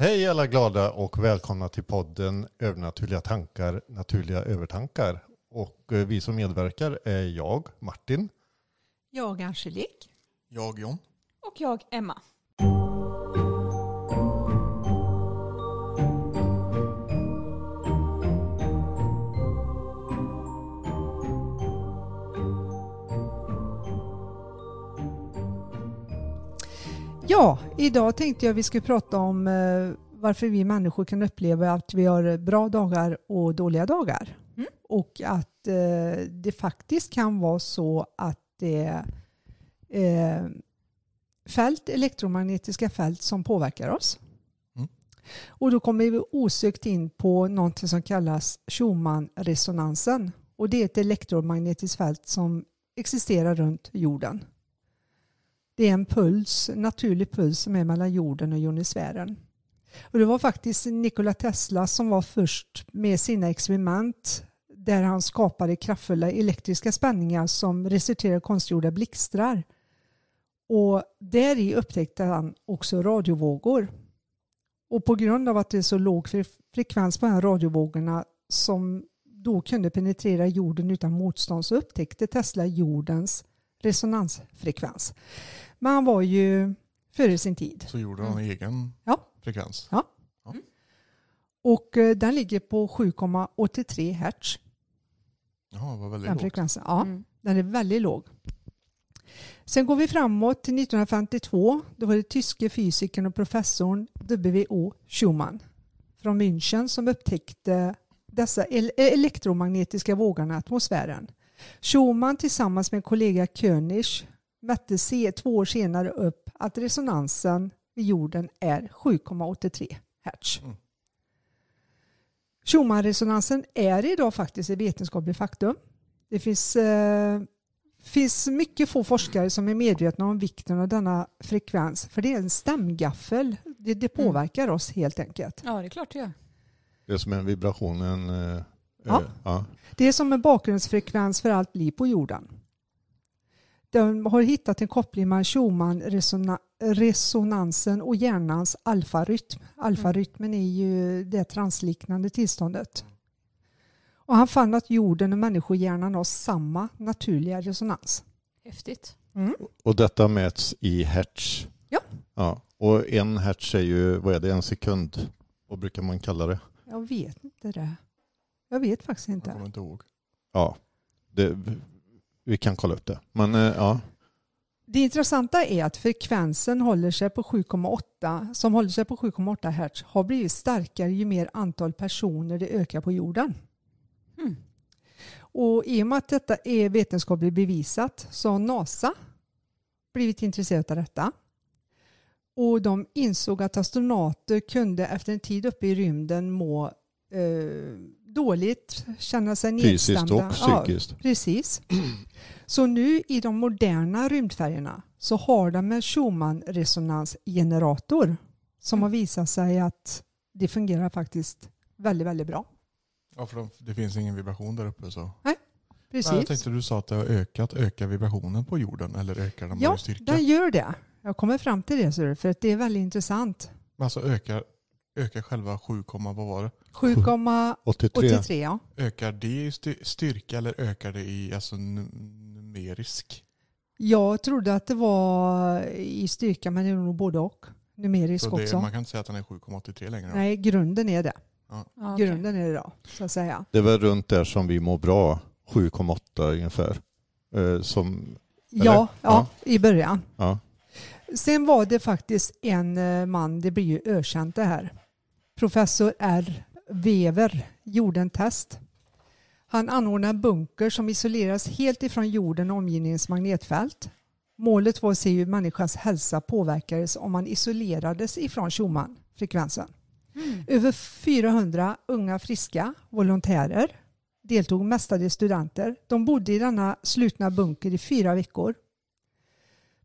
Hej alla glada och välkomna till podden Övernaturliga tankar, naturliga övertankar. Och eh, vi som medverkar är jag, Martin. Jag Angelique. Jag John. Och jag Emma. Ja, idag tänkte jag vi skulle prata om eh, varför vi människor kan uppleva att vi har bra dagar och dåliga dagar. Mm. Och att eh, det faktiskt kan vara så att det är eh, fält, elektromagnetiska fält som påverkar oss. Mm. Och då kommer vi osökt in på något som kallas Schumann-resonansen. Och det är ett elektromagnetiskt fält som existerar runt jorden. Det är en puls, naturlig puls som är mellan jorden och jonisfären. Och det var faktiskt Nikola Tesla som var först med sina experiment där han skapade kraftfulla elektriska spänningar som resulterade i konstgjorda blixtrar. Och där i upptäckte han också radiovågor. Och på grund av att det är så låg frekvens på de här radiovågorna som då kunde penetrera jorden utan motstånd så upptäckte Tesla jordens resonansfrekvens. Men han var ju före sin tid. Så gjorde han egen Ja. frekvens. Och eh, den ligger på 7,83 hertz. Ja, det var väldigt Den lågt. frekvensen. Ja, Mm. den är väldigt låg. Sen går vi framåt till 1952. Då var det tyske fysikern och professorn W.O. Schumann från München som upptäckte dessa el- elektromagnetiska vågorna i atmosfären. Schumann tillsammans med kollega König mätte se två år senare upp att resonansen vid jorden är 7,83 hertz. Mm. Schumann-resonansen är idag faktiskt ett vetenskapligt faktum. Det finns, eh, finns mycket få forskare som är medvetna om vikten av denna frekvens för det är en stämgaffel. Det, det påverkar oss helt enkelt. Ja, det är klart det gör. Det är som en vibration. En, eh, Ja. eh, ja. Det är som en bakgrundsfrekvens för allt liv på jorden. De har hittat en koppling mellan Schumann-resonansen och hjärnans alfarytm. Alfarytmen är ju det transliknande tillståndet. Och han fann att jorden och människohjärnan har samma naturliga resonans. Häftigt. Och detta mäts i hertz. Ja. ja. Och en hertz är ju, vad är det, en sekund? Vad brukar man kalla det? Jag vet inte det. Jag vet faktiskt Jag inte. kommer inte ihåg. Ja, det, vi kan kolla upp det. Men eh, ja, Det intressanta är att frekvensen håller sig på 7,8 som håller sig på 7,8 hertz har blivit starkare ju mer antal personer det ökar på jorden. Mm. Och i och med att detta är vetenskapligt bevisat så har NASA blivit intresserade av detta. Och de insåg att astronauter kunde efter en tid uppe i rymden må eh, dåligt, känna sig fysiskt nedstämda. och Ja, psykiskt. Precis. Så nu i de moderna rymdfärgerna så har de en Schumann-resonansgenerator som har visat sig att det fungerar faktiskt väldigt, väldigt bra. Ja, för de, det finns ingen vibration där uppe så. Precis. Nej, jag tänkte du sa att det har ökat. Ökar vibrationen på jorden eller ökar den bara Ja, i styrka? Den gör det. Jag kommer fram till det, för att det är väldigt intressant. Men Alltså ökar, ökar själva 7, vad var det? 7,83 83. ja. Ökar det i sty- styrka eller ökar det i alltså, num- numerisk? Jag trodde att det var i styrka men det är nog både och. Numerisk Så det, också. man kan inte säga att den är 7,83 längre. då? Nej, grunden är det. Ja, okej. Grunden är det då, så att säga. Det är väl runt där som vi mår bra, 7,8 ungefär. Eh, som? Ja, ja, Ja. i början. ja. Sen var det faktiskt en eh, man, det blir ju ökänt det här. Professor R. Wever gjorde en test. Han anordnade en bunker som isoleras helt ifrån jorden och omgivningens magnetfält. Målet var att se hur människans hälsa påverkades om man isolerades ifrån Schumann-frekvensen. Mm. Över 400 unga friska volontärer deltog, mestadels studenter. De bodde i denna slutna bunker i fyra veckor.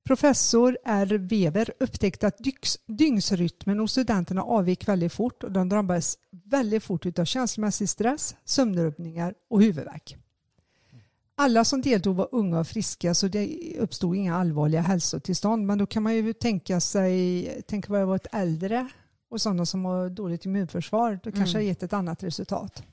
Professor R. Weber upptäckte att dygnsrytmen hos studenterna avvek väldigt fort och de drabbades väldigt fort av känslomässig stress, sömnrubbningar och huvudvärk. Alla som deltog var unga och friska så det uppstod inga allvarliga hälsotillstånd men då kan man ju tänka sig, tänk vad det varit äldre och sådana som har dåligt immunförsvar, då kanske Mm. det har gett ett annat resultat.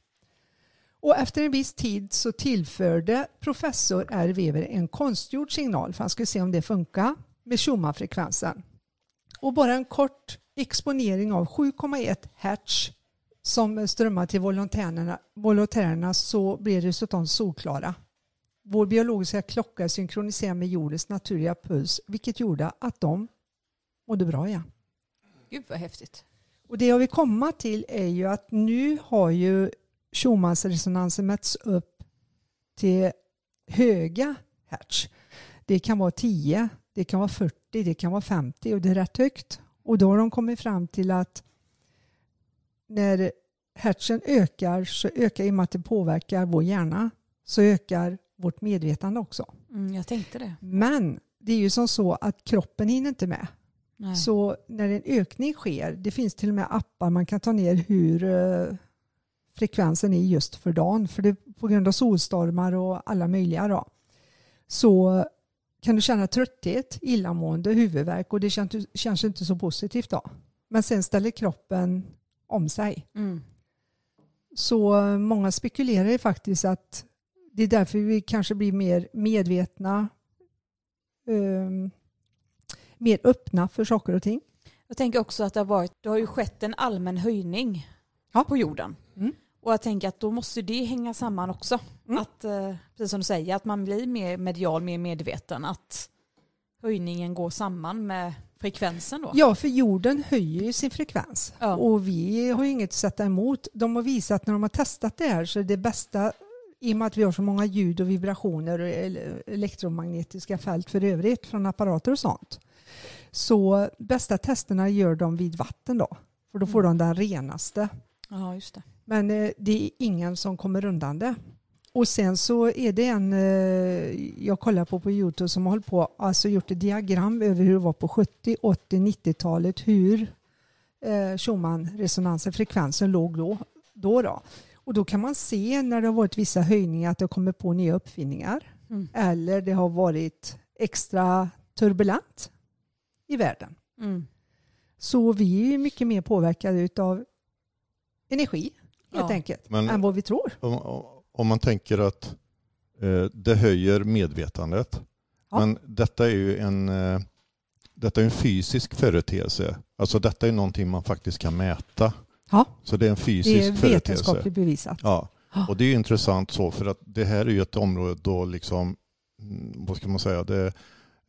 Och efter en viss tid så tillförde professor R. Weber en konstgjord signal för han skulle se om det funkar med Schumann-frekvensen. Och bara en kort exponering av 7,1 hertz som strömmar till volontärerna, volontärerna så blir resultaten solklara. Vår biologiska klocka är synkroniserad med jordens naturliga puls vilket gjorde att de mådde bra igen. Gud vad häftigt. Och det jag vill komma till är ju att nu har ju Schumanns-resonansen mätts upp till höga hertz. Det kan vara 10, det kan vara 40, det kan vara 50 och det är rätt högt. Och då har de kommit fram till att när hertzen ökar så ökar, i och med att det påverkar vår hjärna, så ökar vårt medvetande också. Mm, jag tänkte det. Men det är ju som så att kroppen hinner inte med. Nej. Så när en ökning sker, det finns till och med appar man kan ta ner hur eh, frekvensen är just för dagen. För det, på grund av solstormar och alla möjliga då, så kan du känna trötthet, illamående, huvudvärk och det känns, känns inte så positivt då. Men sen ställer kroppen om sig. Mm. Så många spekulerar ju faktiskt att det är därför vi kanske blir mer medvetna, ehm, mer öppna för saker och ting. Jag tänker också att det har, varit, det har ju skett en allmän höjning Ja. på jorden. Mm. Och jag tänker att då måste det hänga samman också. Mm. Att, eh, precis som du säger, att man blir mer medial, mer medveten. Att höjningen går samman med frekvensen då. Ja, för jorden höjer ju sin frekvens Ja. och vi har ju inget att sätta emot. De har visat när de har testat det här så är det bästa i och med att vi har så många ljud och vibrationer och ele- elektromagnetiska fält för övrigt från apparater och sånt. Så bästa testerna gör de vid vatten då, för då får de den renaste. Ja, just det. Men eh, det är ingen som kommer undan det. Och sen så är det en eh, jag kollar på på Youtube som har på, alltså gjort ett diagram över hur det var på 70, 80, 90-talet, hur eh, Schumann-resonansen, frekvensen låg då, då, då. Och då kan man se när det har varit vissa höjningar att det kommit på nya uppfinningar Mm. eller det har varit extra turbulent i världen. Mm. Så vi är mycket mer påverkade av energi helt Ja. enkelt Men än vad vi tror. om, om man tänker att eh, det höjer medvetandet. Ja. Men detta är ju en, eh, detta är en fysisk företeelse. Alltså detta är någonting man faktiskt kan mäta. Ja. Så det är en fysisk Det är företeelse. vetenskapligt bevisat. Ja, Ja. och det är ju intressant så för att det här är ju ett område då liksom, mm, vad ska man säga, det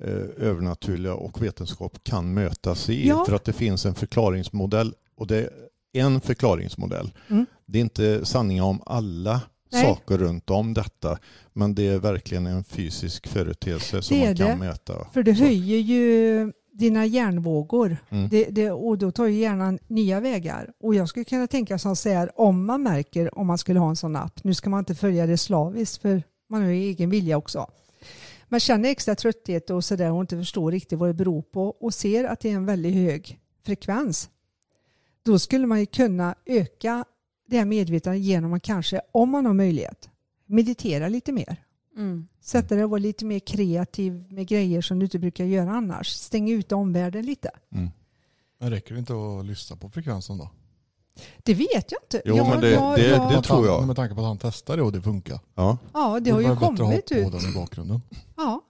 eh, övernaturliga och vetenskap kan mötas i. Ja. För att det finns en förklaringsmodell och det en förklaringsmodell. Mm. Det är inte sanningar om alla Nej. saker runt om detta. Men det är verkligen en fysisk företeelse som man kan det. mäta. För det höjer ju dina hjärnvågor Mm. det, det, och då tar ju hjärnan nya vägar. Och jag skulle kunna tänka som så här, om man märker om man skulle ha en sån app, nu ska man inte följa det slaviskt för man har ju egen vilja också. Man känner extra trötthet och sådär och inte förstår riktigt vad det beror på och ser att det är en väldigt hög frekvens. Då skulle man ju kunna öka det här medvetandet genom att kanske, om man har möjlighet, meditera lite mer. Mm. Sätta dig och vara lite mer kreativ med grejer som du inte brukar göra annars. Stäng ut omvärlden lite. Mm. Men räcker det inte att lyssna på frekvensen då? Det vet jag inte. Jo, men det- det- jag, det Att tror jag. Med tanke på att han testade det och det funkar. Ja. Ja, det har ju var bättre att ha kommit på ut. den i bakgrunden. Ja,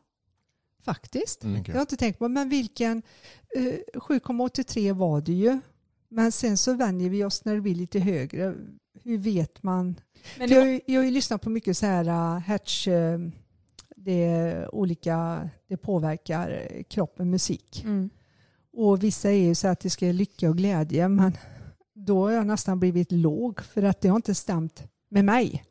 faktiskt. Mm. Jag har jag. inte tänkt på, men vilken eh, 7,83 var det ju. Men sen så vänjer vi oss när det blir lite högre. Hur vet man? Men jag, jag har ju lyssnat på mycket så här uh, hertz, eh, det olika, det påverkar eh, kroppen, musik. mm. Och vissa är ju så att det ska lycka och glädje men då har jag nästan blivit låg för att det har inte stämt med mig.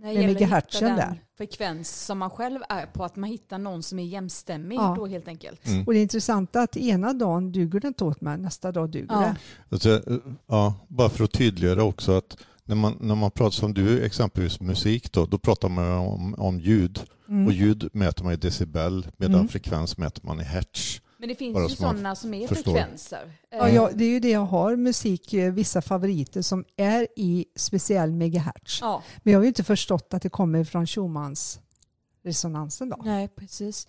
Det med megahertzen där. frekvens som man själv är på, att man hittar någon som är jämstämmig Ja. då helt enkelt. Mm. Och det är intressant att ena dagen duger det inte åt mig, nästa dag duger Ja. det. Alltså, ja, bara för att tydliggöra också att när man, när man pratar som du, exempelvis musik, då, då pratar man om, om ljud. Mm. Och ljud mäter man i decibel medan Mm. frekvens mäter man i hertz. Men det finns ju sådana som är förstår. frekvenser. Ja, ja, det är ju det jag har, musik, eh, vissa favoriter som är i speciell megahertz. ja. Men jag har ju inte förstått att det kommer från Schumanns resonansen då. Nej, precis.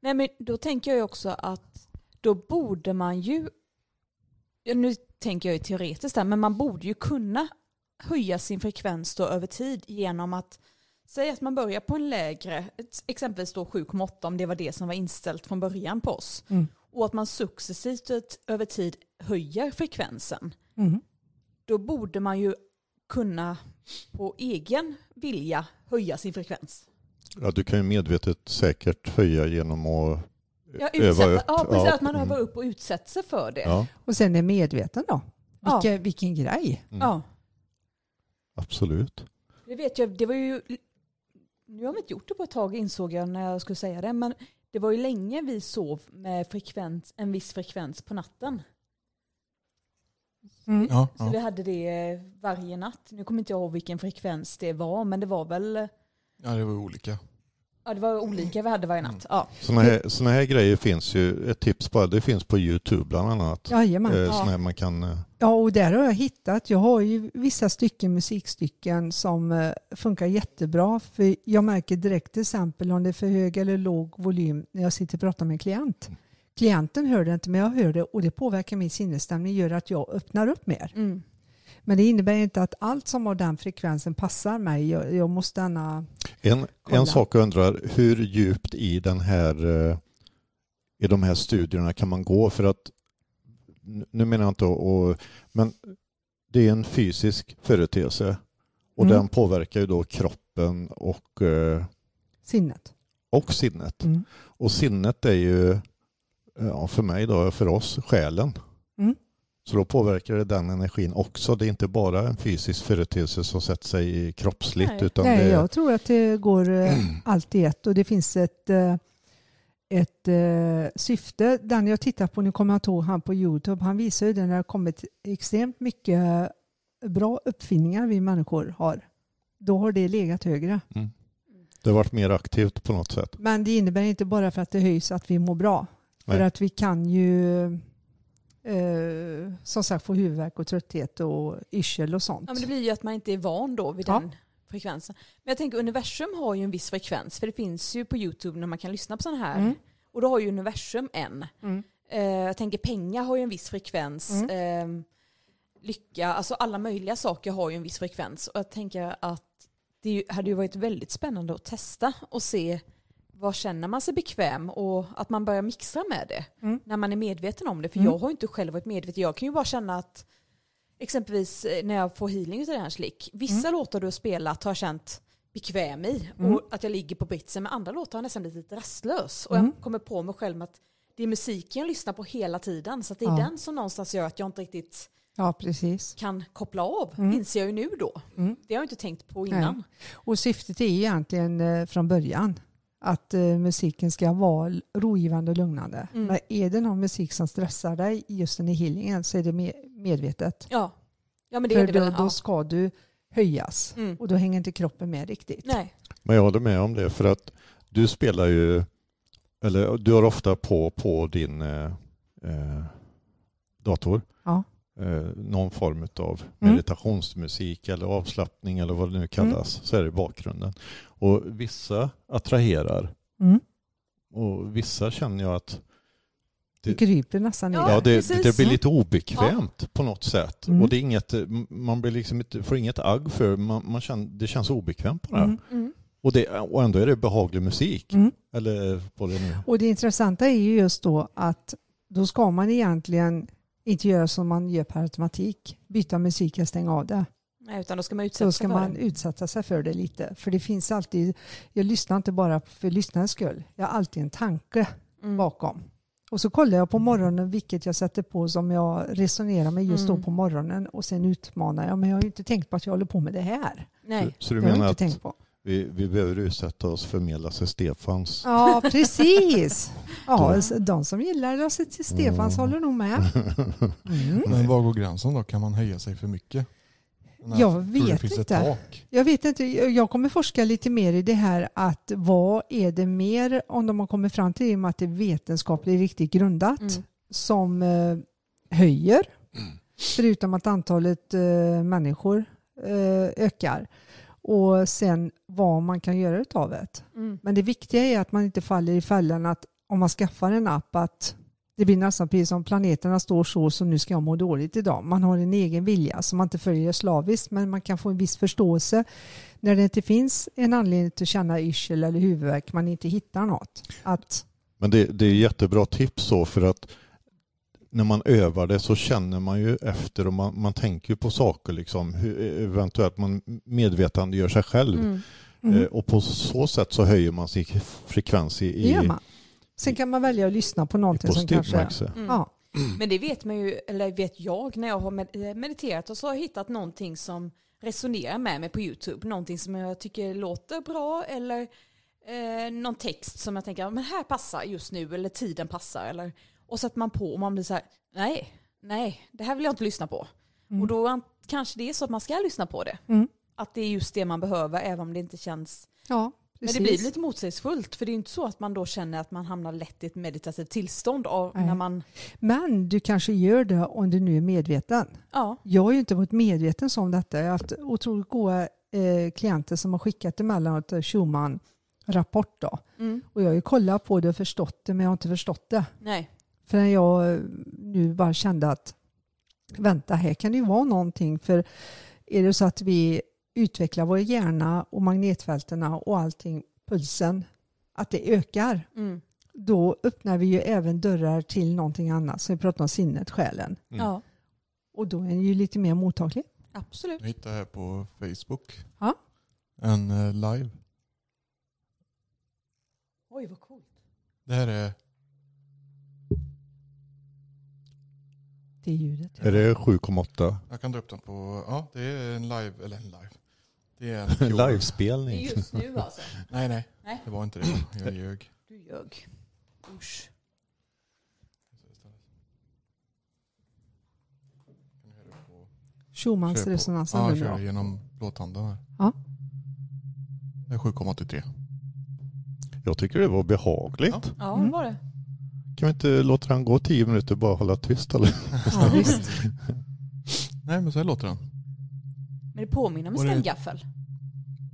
Nej, men då tänker jag ju också att då borde man ju... ja, Nu tänker jag ju teoretiskt där, men man borde ju kunna höja sin frekvens då över tid genom att säga att man börjar på en lägre, exempelvis då 7,8 om det var det som var inställt från början på oss. Mm. Och att man successivt över tid höjer frekvensen. Mm. Då borde man ju kunna på egen vilja höja sin frekvens. Ja, du kan ju medvetet säkert höja genom att Ja, öva upp. ja, precis, att man mm. övar upp och utsätter sig för det. Ja, Och sen är medveten då. Ja. Vilka, Vilken grej. mm, Ja. absolut. Det vet jag, det var ju, nu har vi inte gjort det på ett tag insåg jag när jag skulle säga det, men det var ju länge vi sov med frekvens, en viss frekvens på natten. Mm. Ja, Så ja. vi hade det varje natt. Nu kommer inte jag ihåg vilken frekvens det var, men det var väl, ja, det var olika. Ja det var olika vi hade varje natt. Ja. Sådana här, såna här grejer finns ju, ett tips bara, det finns på YouTube bland annat. Jajamän. Eh, Ja. Man kan, eh, Ja, och där har jag hittat, jag har ju vissa stycken musikstycken som eh, funkar jättebra. För jag märker direkt till exempel om det är för hög eller låg volym när jag sitter och pratar med en klient. Klienten hör det inte men jag hör det och det påverkar min sinnesstämning gör att jag öppnar upp mer. Mm. Men det innebär inte att allt som har den frekvensen passar mig. Jag, jag måste gärna... En, Kolla. en sak jag undrar, hur djupt i, den här, eh, i de här studierna kan man gå? För att, nu menar jag inte att, men det är en fysisk företeelse och Mm. den påverkar ju då kroppen och, eh, Sinnet. och sinnet. Mm. Och sinnet är ju, ja, för mig då, för oss, själen. Mm. Så då påverkar det den energin också. Det är inte bara en fysisk företeelse som sätter sig i kroppsligt. Nej. Utan Nej, det, jag tror att det går eh, allt i ett och det finns ett, eh, ett eh, syfte. Den jag tittar på, nu kommer jag inte ihåg han på Youtube, han visar ju det när det har kommit extremt mycket bra uppfinningar vi människor har. Då har det legat högre. Mm. det har varit mer aktivt på något sätt. Men det innebär inte bara för att det höjs att vi mår bra. För Nej. att vi kan ju eh, som sagt få huvudvärk och trötthet och yrsel och sånt. Ja, men det blir ju att man inte är van då vid Ja. den frekvensen. Men jag tänker universum har ju en viss frekvens, för det finns ju på YouTube när man kan lyssna på sådana här. Mm. Och då har ju universum en. Mm. Eh, jag tänker pengar har ju en viss frekvens. Mm. Eh, lycka, alltså alla möjliga saker har ju en viss frekvens. Och jag tänker att det hade ju varit väldigt spännande att testa och se vad känner man sig bekväm och att man börjar mixa med det Mm. när man är medveten om det. För Mm. jag har inte själv varit medveten. Jag kan ju bara känna att exempelvis eh, när jag får healing av den här slick, vissa Mm. låtar du har spelat har jag känt bekväm i Mm. och att jag ligger på britsen, men andra låtar har jag nästan blivit lite rastlös. Och Mm. jag kommer på mig själv med att det är musiken jag lyssnar på hela tiden, så det är Ja. den som någonstans gör att jag inte riktigt Ja, precis. kan koppla av, Mm. inser jag ju nu då. Mm. Det har jag inte tänkt på innan. Och syftet är ju egentligen eh, från början att eh, musiken ska vara rogivande och lugnande. Mm. Men är det någon musik som stressar dig just under healingen så är det med, medvetet. Ja. ja, men det är För det då, väl. då Ja. ska du höjas Mm. och då hänger inte kroppen med riktigt. Nej. Men jag håller med om det för att du spelar ju, eller du har ofta på, på din eh, eh, dator Ja. Eh, någon form av Mm. meditationsmusik eller avslappning eller vad det nu kallas. Så är det i bakgrunden. Och vissa attraherar Mm. och vissa känner jag att Det kryper nästan. Ja, ja, det, det blir lite obekvämt på något sätt. Mm. Och det är inget, man blir liksom får inget agg för, man, man känner, det känns obekvämt bara. Mm. Mm. Och, det, och ändå är det behaglig musik. Mm. Eller vad det nu Och det intressanta är ju just då att då ska man egentligen inte göra som man gör per automatik. Byta musik och stänga av det. Nej, utan då ska man utsätta ska sig för man det. utsätta sig för det lite. För det finns alltid, jag lyssnar inte bara för lyssnarens skull. Jag har alltid en tanke Mm. bakom. Och så kollar jag på morgonen vilket jag sätter på som jag resonerar med just Mm. då på morgonen och sen utmanar jag. Men jag har ju inte tänkt på att jag håller på med det här. Nej. Så, så du menar inte att tänkt på. Vi, vi behöver utsätta oss för Lasse Stefans? Ja, precis. Ja, de som gillar Lasse till Stefans Mm. håller nog med. Mm. Men var går gränsen då? Kan man höja sig för mycket? När- Jag vet finns inte. Ett tak? Jag vet inte, jag kommer forska lite mer i det här att vad är det mer, om de har kommit fram till det med att det är vetenskapligt riktigt grundat, Mm. som eh, höjer, förutom att antalet eh, människor eh, ökar. Och sen vad man kan göra utav det. Mm. Men det viktiga är att man inte faller i fällan att om man skaffar en app att det blir nästan precis som planeterna står så, så nu ska jag må dåligt idag. Man har en egen vilja som man inte följer slaviskt, men man kan få en viss förståelse när det inte finns en anledning till att känna yrsel eller huvudvärk, man inte hittar något. Att, Men det, det är jättebra tips så för att när man övar det så känner man ju efter och man, man tänker ju på saker liksom. Hur, eventuellt man medvetande gör sig själv. Mm. mm, Eh, Och på så sätt så höjer man sin frekvens i, i, gör man. Sen kan man välja att lyssna på någonting som kanske... Mm. Ja, Men det vet man ju, eller vet jag, när jag har eh, mediterat och så har jag hittat någonting som resonerar med mig på YouTube. Någonting som jag tycker låter bra eller eh, någon text som jag tänker, men här passar just nu eller tiden passar. Eller, och sätter man på och man blir så här, nej, nej, det här vill jag inte lyssna på. Mm. Och då an- kanske det är så att man ska lyssna på det. Mm. Att det är just det man behöver även om det inte känns ja men precis. det blir lite motsägelsefullt för det är inte så att man då känner att man hamnar lätt i ett meditativt tillstånd av Nej. när man, Men du kanske gör det om du nu är medveten. ja, Jag har ju inte varit medveten som detta. Jag har haft otroligt goda eh, klienter som har skickat emellanåt eh, Schumann-rapport. Då. mm, Och jag har ju kollat på det och förstått det, men jag har inte förstått det. nej, Förrän jag eh, nu bara kände att vänta, här kan det ju vara någonting. För är det så att vi utvecklar vår hjärna och magnetfältena och allting, pulsen, att det ökar, mm, då öppnar vi ju även dörrar till någonting annat. Så vi pratar om sinnet, själen. Mm. ja, Och då är den ju lite mer mottaglig. absolut. Jag hittade här på Facebook. Ja. En eh, live. Oj vad coolt. Det här är, Det är ljudet. Är det 7,8? jag kan dra upp den på, ja det är en live, eller en live. Det är en Livespelning. Just nu alltså. Nej nej, Nej. det var inte det. Jag ljög. Du ljög. Usch. På. resonansen Ja, jag kör genom blåtanden här. Ja. Det är 7,83. Jag tycker det var behagligt. Ja, Mm. det var det. Kan vi inte låta den gå tio minuter och bara hålla tyst eller? Ja, visst. Nej men så här låter den. Men det påminner om en ställgaffel.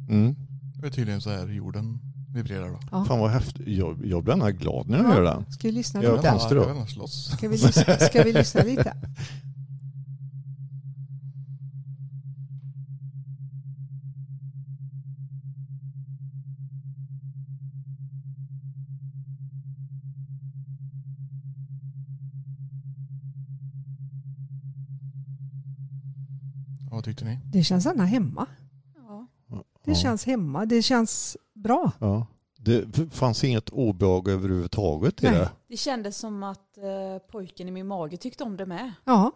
Mm. Det är tydligen så här jorden vibrerar då. Ja. Fan vad häftigt. Jag, jag blir gärna glad när jag Ja. hör den. Ska vi lyssna lite? Jag. Ska vi, lyssna, ska vi lyssna lite? vad tyckte ni? Det känns gärna hemma. Ja. Det Ja. känns hemma. Det känns bra. Ja. Det fanns inget obehag överhuvudtaget i Nej. det. Det kändes som att eh, pojken i min mage tyckte om det med. Ja,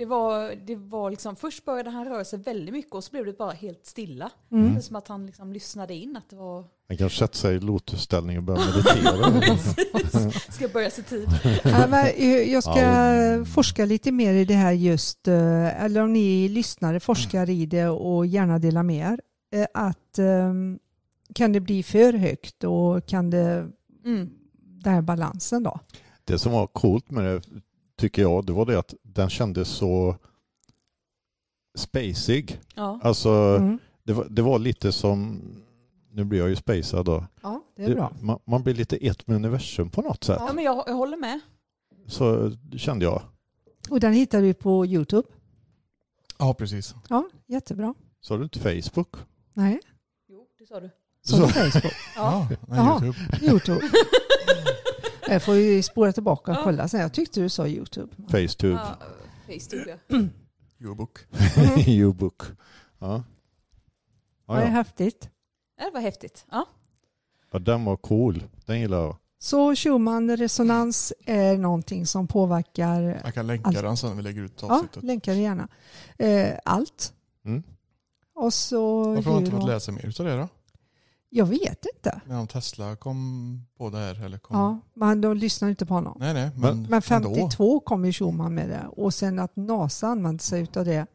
Det var, det var liksom, först började han röra sig väldigt mycket och så blev det bara helt stilla. mm. Det är som att han liksom lyssnade in att det var, Man kan sätta sig i lotusställning och börja meditera. ska börja se tid. Eh, jag ska Ja. forska lite mer i det här just, eh, eller om ni lyssnare forskar i det och gärna delar med er. eh, Att ehm, kan det bli för högt och kan det, Mm. den här balansen då? Det som var coolt med det tycker jag, det var det att den kändes så spacig. Ja. Alltså Mm. det, var, det var lite som, nu blir jag ju spacad då. Ja, det är bra. man, man blir lite ett med universum på något sätt. ja, men jag, jag håller med. Så kände jag. Och den hittar du på Youtube. Ja, precis. Ja, jättebra. Sa du inte Facebook? Nej, Jo, det sa du. så Så- Facebook. Ja. nej, Jaha. YouTube. Youtube. Jag får ju spåra tillbaka och Ja. kolla sen. Jag tyckte du sa Youtube. Facetube. Ja, Facebook ja. Yourbook. Ubook. Ja. Ja, Ja, det är ja. häftigt. Ja, Det var häftigt. Ja. ja, den var cool. Den gillar jag. Så Schumann resonans är någonting som påverkar, Jag kan länka Allt. den sen när vi lägger ut ja, avsnittet. länkar det gärna, eh, allt. Mm. Och så Varför har jag inte fått läsa mer utav det då? Jag vet inte. När om Tesla kom på det här eller kom... Ja, men de lyssnar inte på honom. Nej nej, men, Men ändå. 52 kom ju Schumann med det. Och sen att NASA använde sig av det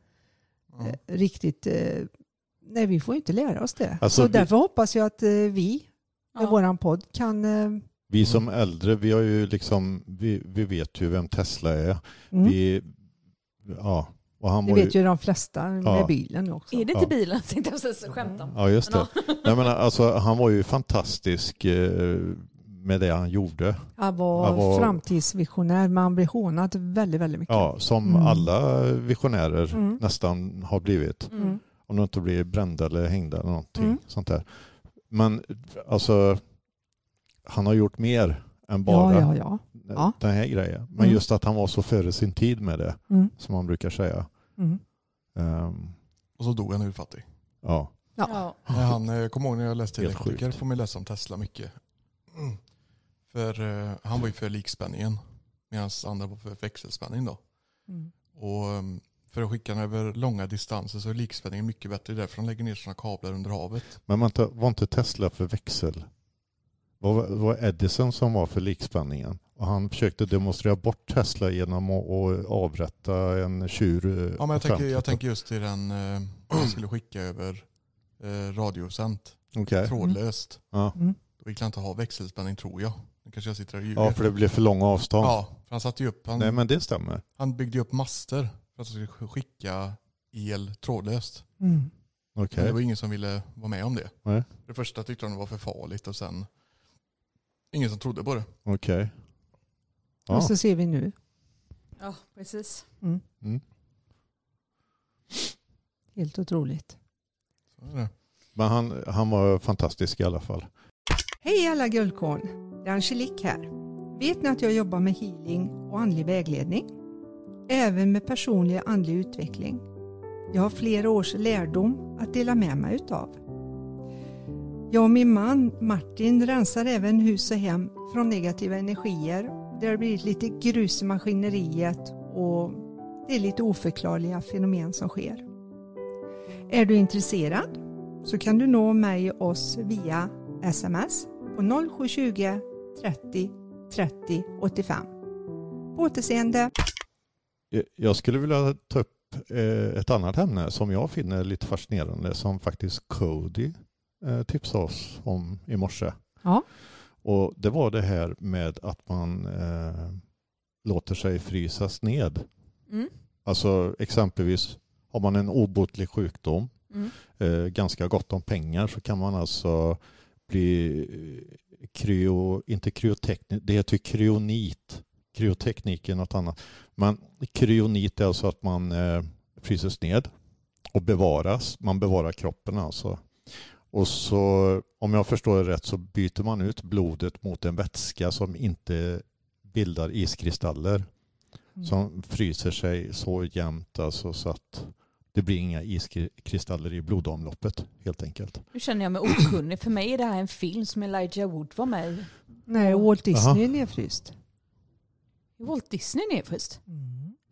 Ja. eh, riktigt. Eh, nej, vi får inte lära oss det. Alltså, så vi- därför hoppas jag att eh, vi med Ja. våran podd kan... Eh, Vi som äldre, vi har ju liksom, vi, vi vet ju vem Tesla är. mm, Vi, ja, och han det var ju, vet ju de flesta med Ja. bilen också. Är det Ja. till bilen tänkte jag precis skämta om. ja just det. Ja. Jag menar, alltså, han var ju fantastisk eh, med det han gjorde. Han var, Han var- framtidsvisionär men han blev hånad väldigt, väldigt mycket. Ja, som Mm. alla visionärer Mm. nästan har blivit. Mm. Om de inte blir brända eller hängda eller någonting Mm. sånt där. Men alltså, han har gjort mer än Ja, bara ja, ja. Ja. den här grejen. Men Mm. just att han var så före sin tid med det, Mm. som man brukar säga. Mm. Ehm, Och så dog han urfattig. ja. Ja. Ja. Nej, han, eh, kommer ihåg när jag läste elektriker får man läsa om Tesla mycket. Mm. För eh, han var ju för likspänningen. Medan andra var för växelspänning då. Mm. Och um, för att skicka den över långa distanser så är likspänningen mycket bättre. Det är därför de lägger ner sådana kablar under havet. Men inte, var inte Tesla för växel? Var, var Edison som var för likspänningen? Och han försökte demonstrera bort Tesla genom att, avrätta en tjur eh, Ja, men jag, tänker, jag tänker just till den eh, han skulle skicka över eh, radiosänt. Okej. Trådlöst. Ja. Mm. Då vill han inte ha växelspänning tror jag. Nu kanske jag sitter här och ljuger. ja, för det blev för långa avstånd. Ja, för han satte ju upp, han, Nej, men det stämmer. han byggde ju upp master för att han skulle skicka el trådlöst. Mm. Okej. Men det var ingen som ville vara med om det. Nej. För det första tyckte de det var för farligt och sen ingen som trodde på det. Okej. Och Ja. så ser vi nu. ja, precis. Mm. Mm. Helt otroligt. Så är det. Men han, han var fantastisk i alla fall. Hej alla guldkorn! Det är Angelique här. Vet ni att jag jobbar med healing och andlig vägledning? Även med personlig andlig utveckling. Jag har flera års lärdom att dela med mig utav. Jag och min man Martin rensar även hus och hem från negativa energier. Det har blivit lite grus i maskineriet och det är lite oförklarliga fenomen som sker. Är du intresserad så kan du nå mig och oss via sms på 0720 30 30 85. På återseende. Jag- Jag skulle vilja ta upp eh, ett annat ämne som jag finner lite fascinerande som faktiskt Cody eh, tipsade oss om i morse. Ja. Och det var det här med att man eh, låter sig frysas ned. Mm. Alltså exempelvis har man en obotlig sjukdom, Mm. eh, ganska gott om pengar så kan man alltså bli eh, kryo, inte kryoteknik, det heter kryonit. Kryoteknik är något annat. Men kryonit är alltså att man eh, fryses ned och bevaras. Man bevarar kroppen alltså. Och så om jag förstår det rätt så byter man ut blodet mot en vätska som inte bildar iskristaller Mm. som fryser sig så jämnt alltså så att det blir inga iskristaller i blodomloppet helt enkelt. Nu känner jag mig okunnig. För mig är det här en film som Elijah Wood var med i. Nej, Walt Disney Aha. är nedfryst. Walt Disney nedfryst.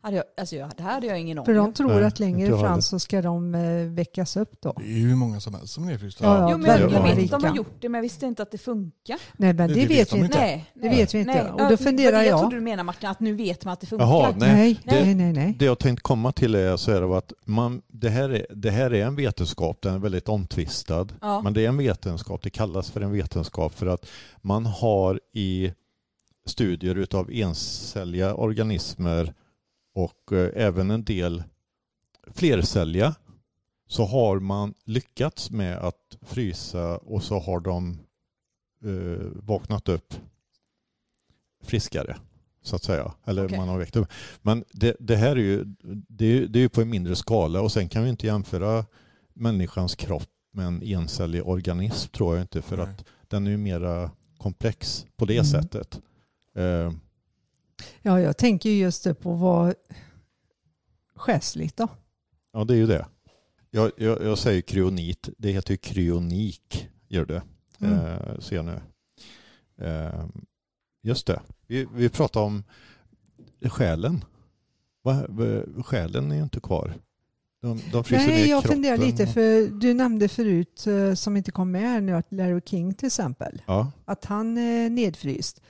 Hade jag, alltså jag, det här hade jag ingen För aning om. de tror Nej, att längre fram så ska de eh, väckas upp då. Det är ju hur många som helst som är nedfrysta. Ja, ja. Jo, men jag, jag vet att de har gjort det men jag visste inte att det funkar. Nej, men Det- det, det vet vi inte. inte. Nej, Det vet vi inte. Nej. Och då funderar Jag jag. trodde du menade Martin att nu vet man att det funkar. Jaha, nej. Nej, Det- nej, nej. nej. Det jag tänkt komma till är så här att man, det, här är, det här är en vetenskap, den är väldigt omtvistad. Ja. Men det är en vetenskap, det kallas för en vetenskap för att man har i studier utav encelliga organismer och eh, även en del flercelliga så har man lyckats med att frysa och så har de eh, vaknat upp friskare så att säga. Eller Okej. man har väckt upp. Men det, det här är ju, det är, det är ju på en mindre skala och sen kan vi inte jämföra människans kropp med en encellig organism tror jag inte för Nej. att den är ju mera komplex på det Mm. sättet. Eh, Ja, jag tänker ju just det på vad själsligt då. Ja, det är ju det. Jag, jag, jag säger kryonit. Det heter ju kryonik, gör det. Mm. Eh, ser jag nu. Eh, just det. Vi, vi pratar om själen. Va, själen är ju inte kvar. De, de Nej, jag funderar lite för du nämnde förut eh, som inte kom med här nu att Larry King till exempel. Ja, Att han är nedfryst.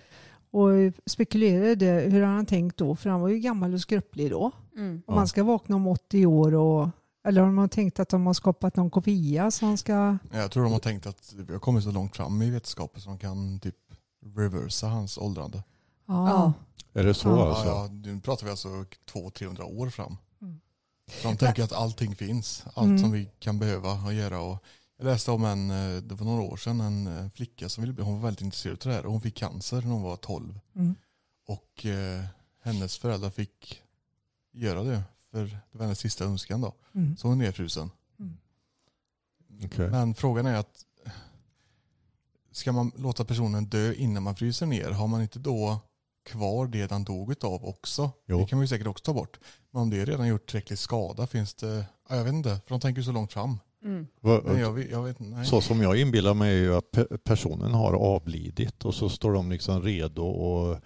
Och spekulerade hur har han tänkt då? För han var ju gammal och skröplig då. Mm. Om man ska vakna om 80 år och eller har man tänkt att de har skapat någon kopia som ska... Jag tror de har tänkt att vi har kommit så långt fram i vetenskapen som de kan typ reversa hans åldrande. Ja. är det så Ja. alltså? Ja, ja, nu pratar vi alltså 200-300 år fram. Mm. Så de tänker att allting finns. Allt Mm. som vi kan behöva och göra. Och Jag läste om en, eh, det var några år sedan, en eh, flicka som ville bli, hon var väldigt intresserad av det här och hon fick cancer när hon var 12. Mm. Och eh, hennes föräldrar fick göra det, för det var hennes sista önskan då. Mm. Så hon är nedfrusen. Mm. Okej. Men frågan är att ska man låta personen dö innan man fryser ner, har man inte då kvar det den dog av också? Jo. Det kan man ju säkert också ta bort. Men om det redan gjort tillräcklig skada finns det, ja, jag vet inte, för de tänker ju så långt fram. Mm. Jag, vet- jag vet nej. Så som jag inbillar mig är ju att pe- personen har avlidit och så står de liksom redo och eh,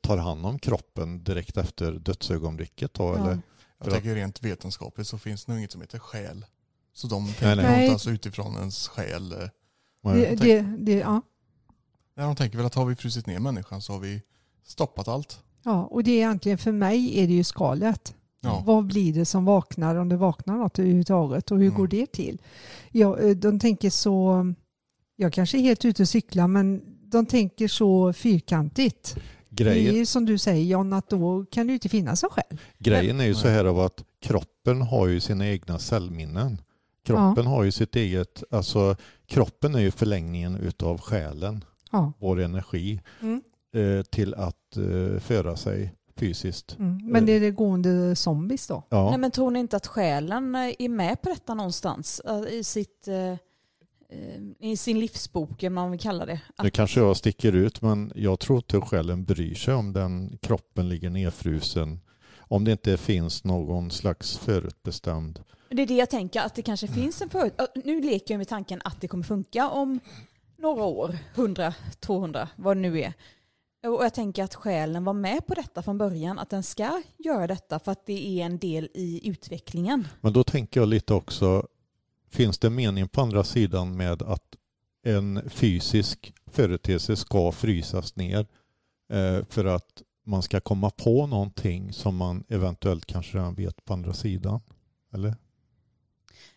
tar hand om kroppen direkt efter dödsögonblicket då, Ja. eller? Jag för tänker rent vetenskapligt så finns det nog inget som heter själ. Så de tänker Nej, nej. inte alltså utifrån ens själ. eh, Det, det, det, ja. Nej, de tänker väl att har vi frusit ner människan så har vi stoppat allt. ja, och det är egentligen för mig är det ju skalet. Ja. Vad blir det som vaknar om det vaknar något överhuvudtaget och hur Mm. går det till? Ja, eh, de tänker så, jag kanske är helt ute och cyklar men de tänker så fyrkantigt. Det är Grejen, ju som du säger John att då kan det ju inte finnas en själ. grejen är ju så här av att kroppen har ju sina egna cellminnen. Kroppen har ju sitt eget, alltså kroppen är ju förlängningen utav själen, Ja. vår energi, Mm. eh, till att eh, föra sig fysiskt. Mm. Men det är det gående zombies då? Ja. Nej, men tror ni inte att själen eh, är med på detta någonstans? Eh, I, sitt, eh, eh, I sin livsbok, om man vill kalla det. Nu kanske jag sticker ut men jag tror inte själen bryr sig om den kroppen ligger nedfrusen. Om det inte finns någon slags förutbestämd. det är det jag tänker, att det kanske finns en förut... eh, Nu leker jag med tanken att det kommer funka om några år, 100, 200, vad det nu är. Och jag tänker att själen var med på detta från början, att den ska göra detta för att det är en del i utvecklingen. Men då tänker jag lite också, finns det mening på andra sidan med att en fysisk företeelse ska frysas ner eh, för att man ska komma på någonting som man eventuellt kanske redan vet på andra sidan? Eller?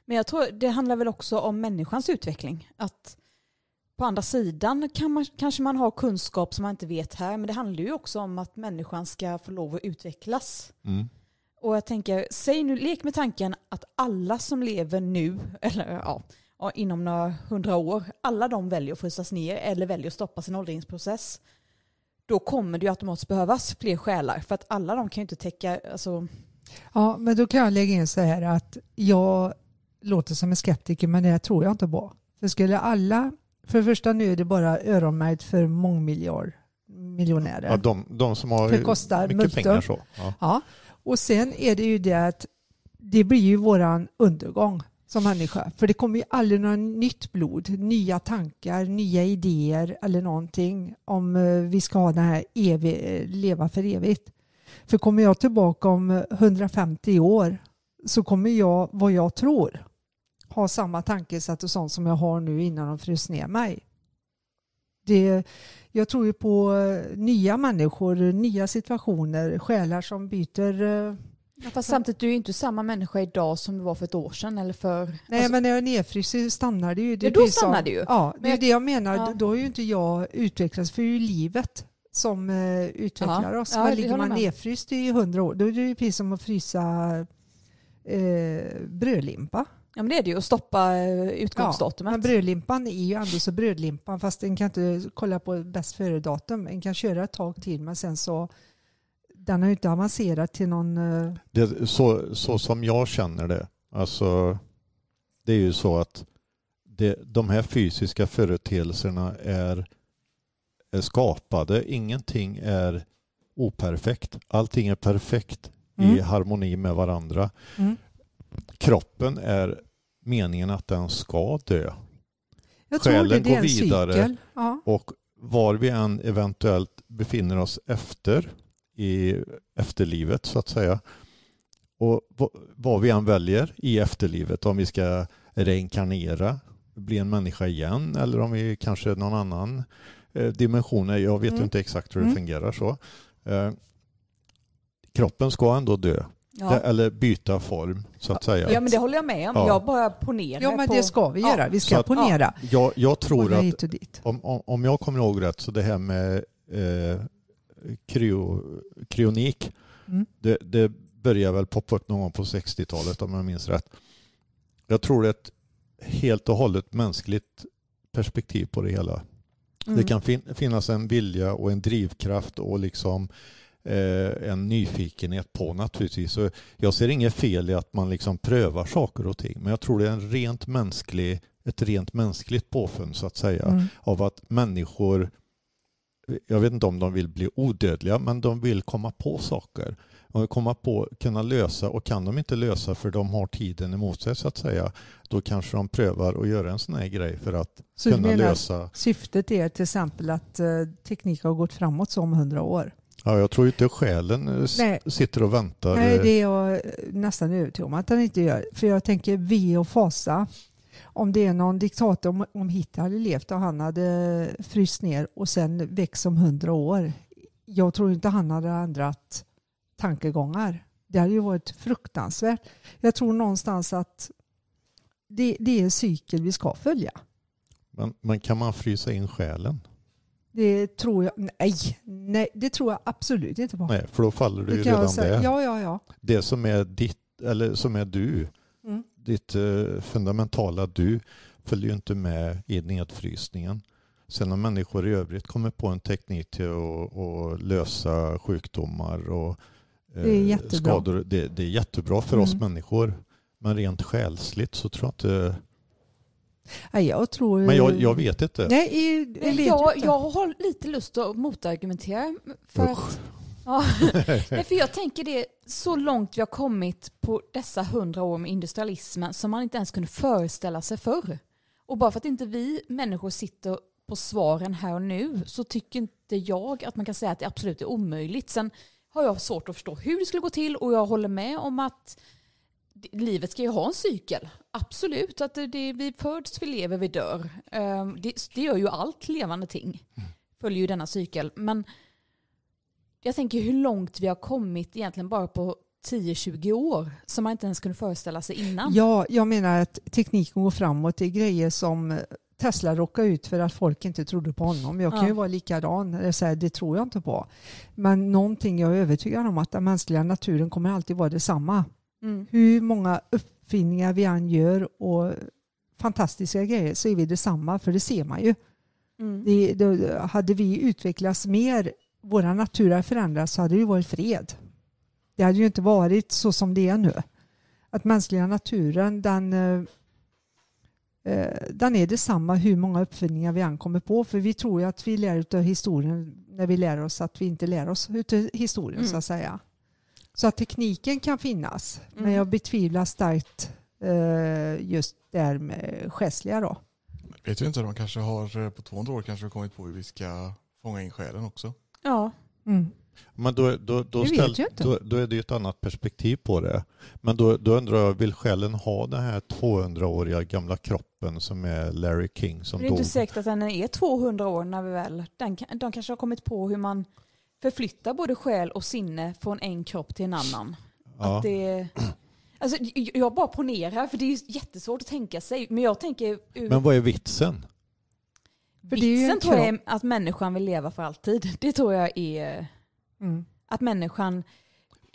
Men jag tror det handlar väl också om människans utveckling. Att på andra sidan kan man, kanske man har kunskap som man inte vet här, men det handlar ju också om att människan ska få lov att utvecklas. Mm. Och jag tänker, säg nu, lek med tanken att alla som lever nu, eller ja, inom några hundra år, alla de väljer att frysas ner eller väljer att stoppa sin åldringsprocess. Då kommer det ju automatiskt behövas fler själar, för att alla de kan ju inte täcka, alltså, Ja, men då kan jag lägga in så här att jag låter som en skeptiker men det tror jag inte på. För skulle alla, för det första nu är det bara öronmärkt för mångmiljard miljonärer. Ja, de, de som har För kostar mycket multum. pengar så. Ja. Ja, och sen är det ju det att det blir ju våran undergång som människa. För det kommer ju aldrig något nytt blod, nya tankar, nya idéer eller någonting om eh, vi ska ha det här evig, leva för evigt. För kommer jag tillbaka om 150 år så kommer jag, vad jag tror, ha samma tankesätt och sånt som jag har nu innan de frös ner mig. Det, jag tror ju på eh, nya människor, nya situationer, själar som byter. eh, fast samtidigt du är ju inte samma människa idag som du var för ett år sedan eller för... Nej, alltså, men när jag är nedfryst så stannar det ju. Det Ja, är då stannar det ju. Ja, det Men är jag- det jag menar. Ja. Då har ju inte jag utvecklats, för det är ju livet som eh, utvecklar Ja. oss. Ja, men ligger man nedfryst i hundra år, då är det ju precis som att frysa eh, brödlimpa. Ja men det är det ju, att stoppa eh, Ja, utgångsdatumet. men brödlimpan är ju ändå så brödlimpan fast en kan inte kolla på bäst före-datum. En kan köra ett tag till men sen så den har ju inte avancerat till någon... eh, Det, så, så som jag känner det, alltså det är ju så att det, de här fysiska företeelserna är, är skapade. Ingenting är operfekt. Allting är perfekt i Mm. harmoni med varandra. Mm. Kroppen är meningen att den ska dö. Jag Själen är går vidare. Ja. Och var vi än eventuellt befinner oss efter i efterlivet så att säga och vad- vi än väljer i efterlivet, om vi ska reinkarnera, bli en människa igen eller om vi kanske någon annan eh, dimension, jag vet Mm. inte exakt hur det Mm. fungerar så. Eh, kroppen ska ändå dö ja. eller byta form så att säga. ja men det håller jag med om. Ja. Jag bara ponerar ja men på... det ska vi Ja. göra. Vi Så ska att- ponera. Jag, jag tror att hit och dit. om, om, om jag kommer ihåg rätt så det här med eh, kryo, kryonik Mm. det, det började väl poppa upp någon gång på 60-talet om jag minns rätt. Jag tror att helt och hållet mänskligt perspektiv på det hela. Mm. Det kan fin- finnas en vilja och en drivkraft och liksom eh, en nyfikenhet på naturligtvis. Så jag ser inget fel i att man liksom prövar saker och ting. Men jag tror det är en rent mänsklig, ett rent mänskligt påfund så att säga. Mm. Av att människor, jag vet inte om de vill bli odödliga, men de vill komma på saker. De vill komma på, kunna lösa och kan de inte lösa för de har tiden emot sig så att säga. Då kanske de prövar att göra en sån här grej för att Så kunna menar lösa. syftet är till exempel att eh, teknik har gått framåt så om hundra år? Ja, jag tror inte själen eh, Nej. sitter och väntar. Nej, eh, det är jag eh, nästan övertygad om att den inte gör. För jag tänker ve och fasa. Om det är någon diktator, om, om Hitler hade levt och han hade fryst ner och sen växt om hundra år. Jag tror inte han hade ändrat tankegångar. Det hade ju varit fruktansvärt. Jag tror någonstans att det, det är en cykel vi ska följa. Men, men kan man frysa in själen? Det tror jag, nej, nej det tror jag absolut inte på. Nej, för då faller du ju kan jag redan där. Ja, ja, ja. Det som är ditt, eller som är du, Mm. ditt eh, fundamentala du, följer ju inte med i nedfrysningen. Sen om människor i övrigt kommer på en teknik till att, att lösa sjukdomar och eh, Det är jättebra. skador, det, det är jättebra för oss Mm. människor. Men rent själsligt så tror jag inte... Jag tror... Men jag, jag vet inte. Nej, i- jag vet Jag, jag har lite lust att motargumentera. För, Usch. att, ja, Nej, för jag tänker det, så långt vi har kommit på dessa hundra år med industrialismen som man inte ens kunde föreställa sig förr. Och bara för att inte vi människor sitter på svaren här och nu så tycker inte jag att man kan säga att det absolut är omöjligt. Sen har jag svårt att förstå hur det skulle gå till och jag håller med om att livet ska ju ha en cykel. Absolut, att det, det, vi föds, vi lever, vi dör. Ehm, Det, det gör ju allt levande ting. Följer ju denna cykel. Men jag tänker hur långt vi har kommit egentligen bara på 10-20 år som man inte ens kunde föreställa sig innan. Ja, jag menar att tekniken går framåt. Det är grejer som Tesla råkade ut för att folk inte trodde på honom. Jag kan Ja. ju vara likadan. eller säga, Det tror jag inte på. Men någonting jag är övertygad om att den mänskliga naturen kommer alltid vara detsamma. Mm. Hur många uppfinningar vi än gör och fantastiska grejer så är vi detsamma. För det ser man ju. Mm. Det, det, hade vi utvecklats mer, våra natur hade förändrats så hade det varit fred. Det hade ju inte varit så som det är nu. Att mänskliga naturen den, eh, eh, den är detsamma hur många uppfinningar vi än kommer på. För vi tror ju att vi lär av historien när vi lär oss att vi inte lär oss utav historien Mm. så att säga. Så att tekniken kan finnas. Men Mm. jag betvivlar starkt eh, just där med själsliga då. Vet ju inte, de kanske har eh, på 200 år kanske kommit på hur vi ska fånga in själen också. Ja. Mm. Men då, då, då, Det ställ, då, då är det ju ett annat perspektiv på det. Men då, då undrar jag, vill själen ha den här 200-åriga gamla kroppen som är Larry King som Det är dog? inte säkert att den är 200 år när vi väl... Den, kan- de kanske har kommit på hur man förflyttar både själ och sinne från en kropp till en annan. Ja. Att det, alltså, jag bara ponerar, för det är ju jättesvårt att tänka sig. Men jag tänker... ur- Men vad är vitsen? För Vitsen tror jag är att människan vill leva för alltid. Det tror jag är... Mm. Att människan...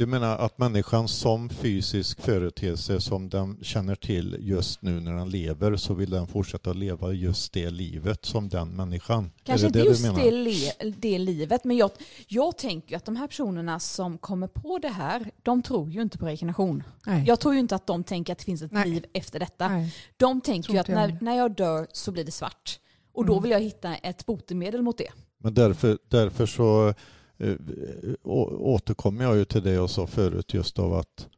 Du menar att människan som fysisk företeelse som den känner till just nu när den lever så vill den fortsätta leva just det livet som den människan? Kanske inte det just du menar? det, det livet, men jag, jag tänker ju att de här personerna som kommer på det här, de tror ju inte på reinkarnation. Nej. Jag tror ju inte att de tänker att det finns ett Nej. liv efter detta. Nej. De tänker ju att när, när jag dör så blir det svart. Och då Mm. vill jag hitta ett botemedel mot det. Men därför, därför så återkommer jag ju till det jag sa förut just av att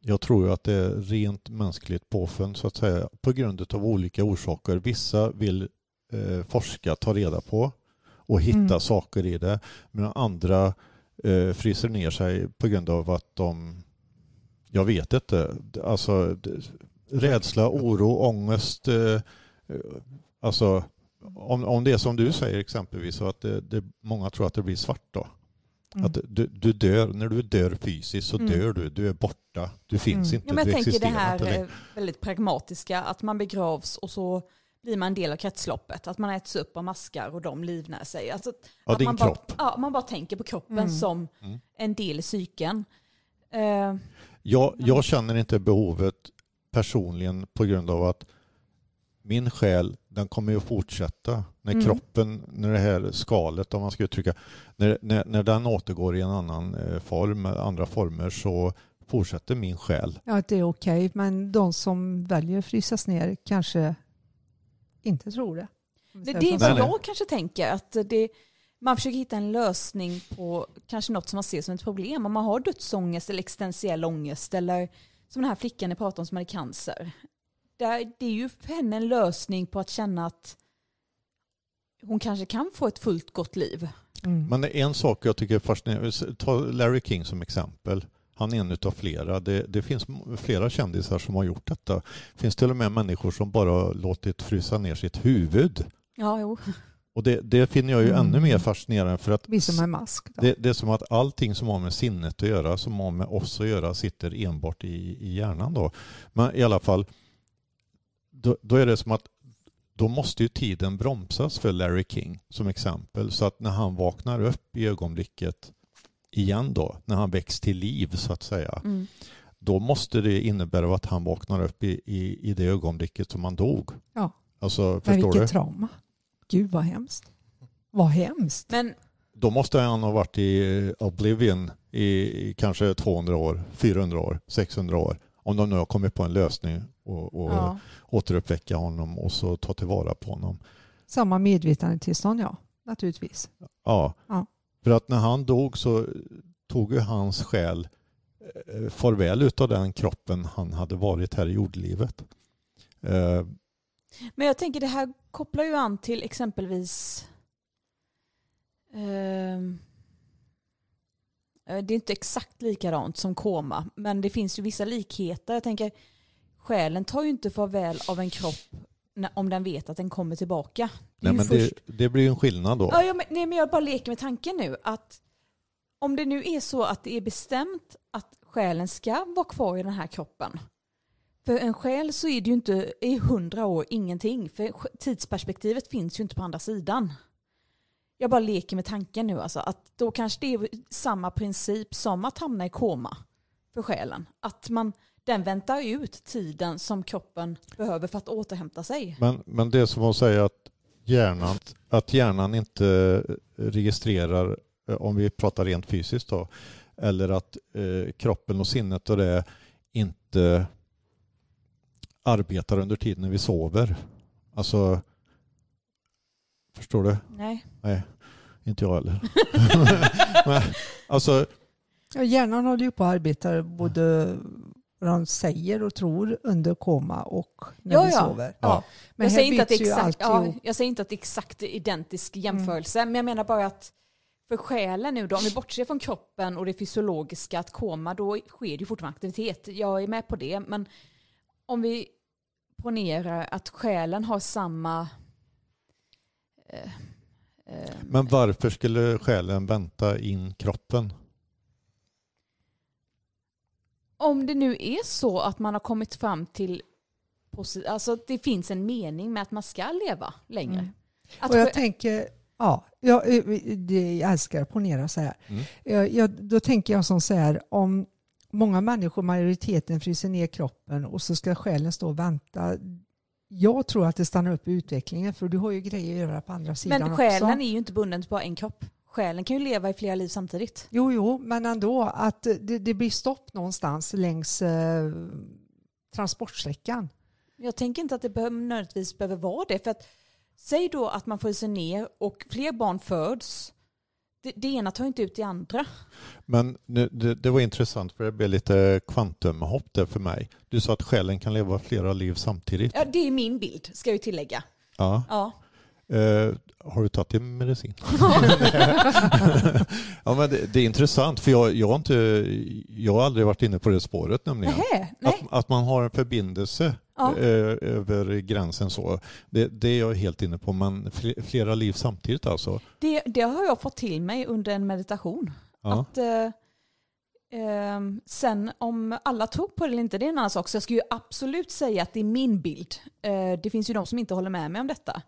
jag tror ju att det är rent mänskligt påfund så att säga på grund av olika orsaker. Vissa vill eh, forska, ta reda på och hitta Mm. saker i det medan andra eh, fryser ner sig på grund av att de jag vet inte, alltså rädsla, oro, ångest eh, eh, alltså om, om det är som du säger exempelvis så att det, det, många tror att det blir svart då. Mm. Att du, du dör, när du dör fysiskt så Mm. dör du, du är borta, du finns Mm. inte, Ja, men du jag tänker det här eh, väldigt pragmatiska, att man begravs och så blir man en del av kretsloppet. Att man äts upp av maskar och de livnär sig. Alltså, Ja, att din man kropp. Bara, ja, man bara tänker på kroppen Mm. som Mm. en del i psyken. Eh, Jag, jag känner inte behovet personligen på grund av att min själ den kommer ju att fortsätta när Mm. kroppen, när det här skalet om man ska uttrycka, när, när, när den återgår i en annan eh, form, andra former så fortsätter min själ. Ja, det är okej, men de som väljer att frysas ner kanske inte tror det. Det, det är som vad jag kanske tänker. Att det, man försöker hitta en lösning på kanske något som man ser som ett problem. Om man har dödsångest eller existentiell ångest eller som den här flickan ni pratade om som hade cancer. Där, det är ju för henne en lösning på att känna att hon kanske kan få ett fullt gott liv. Mm. Men det en sak jag tycker är fascinerande, ta Larry King som exempel. Han är en utav flera. Det, det finns flera kändisar som har gjort detta. Det finns till och med människor som bara låtit frysa ner sitt huvud. Ja, jo. Och det, det finner jag ju Mm. ännu mer fascinerande för att Vi som är mask. Det, det är som att allting som har med sinnet att göra, som har med oss att göra, sitter enbart i, i hjärnan. Då. Men i alla fall, då, då är det som att då måste ju tiden bromsas för Larry King som exempel. Så att när han vaknar upp i ögonblicket igen då, när han väcks till liv så att säga, Mm. då måste det innebära att han vaknar upp i, i, i det ögonblicket som han dog. Ja. Alltså, Men förstår vilket du? trauma. Gud vad hemskt. Vad hemskt. Men Då måste han ha varit i Oblivion i, kanske 200 år, 400 år, 600 år. Om de nu har kommit på en lösning och, och ja. återuppväcka honom och så ta tillvara på honom. Samma medvetandetillstånd ja, naturligtvis. Ja. Ja. För att när han dog så tog ju hans själ eh, farväl utav den kroppen han hade varit här i jordlivet. Eh, Men jag tänker det här kopplar ju an till exempelvis ehm, eh, det är inte exakt likadant som koma, men det finns ju vissa likheter. Jag tänker, själen tar ju inte farväl av en kropp om den vet att den kommer tillbaka. Det nej, men först- det, det blir ju en skillnad då. Ja, ja, men, nej, men jag bara leker med tanken nu att om det nu är så att det är bestämt att själen ska vara kvar i den här kroppen. För en själ så är det ju inte i hundra år ingenting. För tidsperspektivet finns ju inte på andra sidan. Jag bara leker med tanken nu alltså. Att då kanske det är samma princip som att hamna i koma för själen. Att man, den väntar ut tiden som kroppen behöver för att återhämta sig. Men, men det är som att säga att hjärnan, att hjärnan inte registrerar, eh, om vi pratar rent fysiskt då, eller att eh, kroppen och sinnet och det inte arbetar under tiden när vi sover. Alltså, förstår du? Nej. Nej, inte jag heller. Men, alltså, Ja, hjärnan håller ju på att arbeta både vad de säger och tror under koma och när Ja, vi ja. sover. ja. Men jag, säger inte att exakt, ja, jag säger inte att det är exakt identisk jämförelse, men jag menar bara att för själen nu då, om vi bortser från kroppen och det fysiologiska, att koma, då sker det ju fortfarande aktivitet. Jag är med på det, men om vi ponerar att själen har samma... Eh, eh, Men varför skulle själen vänta in kroppen? Om det nu är så att man har kommit fram till alltså att det finns en mening med att man ska leva längre. Mm. Att Och jag tänker, ja, jag, eh, jag älskar att ponera så här. Mm. Jag, jag, då tänker jag som så här, om många människor, majoriteten fryser ner kroppen och så ska själen stå och vänta. Jag tror att det stannar upp i utvecklingen för du har ju grejer att göra på andra sidan Men själen också. är ju inte bunden till bara en kropp. Själen kan ju leva i flera liv samtidigt. Jo, jo, men ändå att det, det blir stopp någonstans längs eh, transportsträckan. Jag tänker inte att det behöver, nödvändigtvis behöver vara det. För att, säg då att man fryser ner och fler barn föds. Det, det ena tar inte ut det andra. Men nu, det, det var intressant för det blev lite kvantumhopp där för mig. Du sa att själen kan leva flera liv samtidigt. Ja, det är min bild, ska jag ju tillägga. Ja. Ja. Eh, har du tagit din medicin? ja, men det, det är intressant för jag, jag, har inte, jag har aldrig varit inne på det spåret nämligen. Nähä, nej. Att, att man har en förbindelse Ja. eh, över gränsen så. Det, det är jag helt inne på. Men fl- flera liv samtidigt alltså. Det, det har jag fått till mig under en meditation. Ja. Att, eh, ehm, sen om alla tror på det eller inte, det är en annan sak. Så jag skulle ju absolut säga att det är min bild. Eh, det finns ju de som inte håller med mig om detta.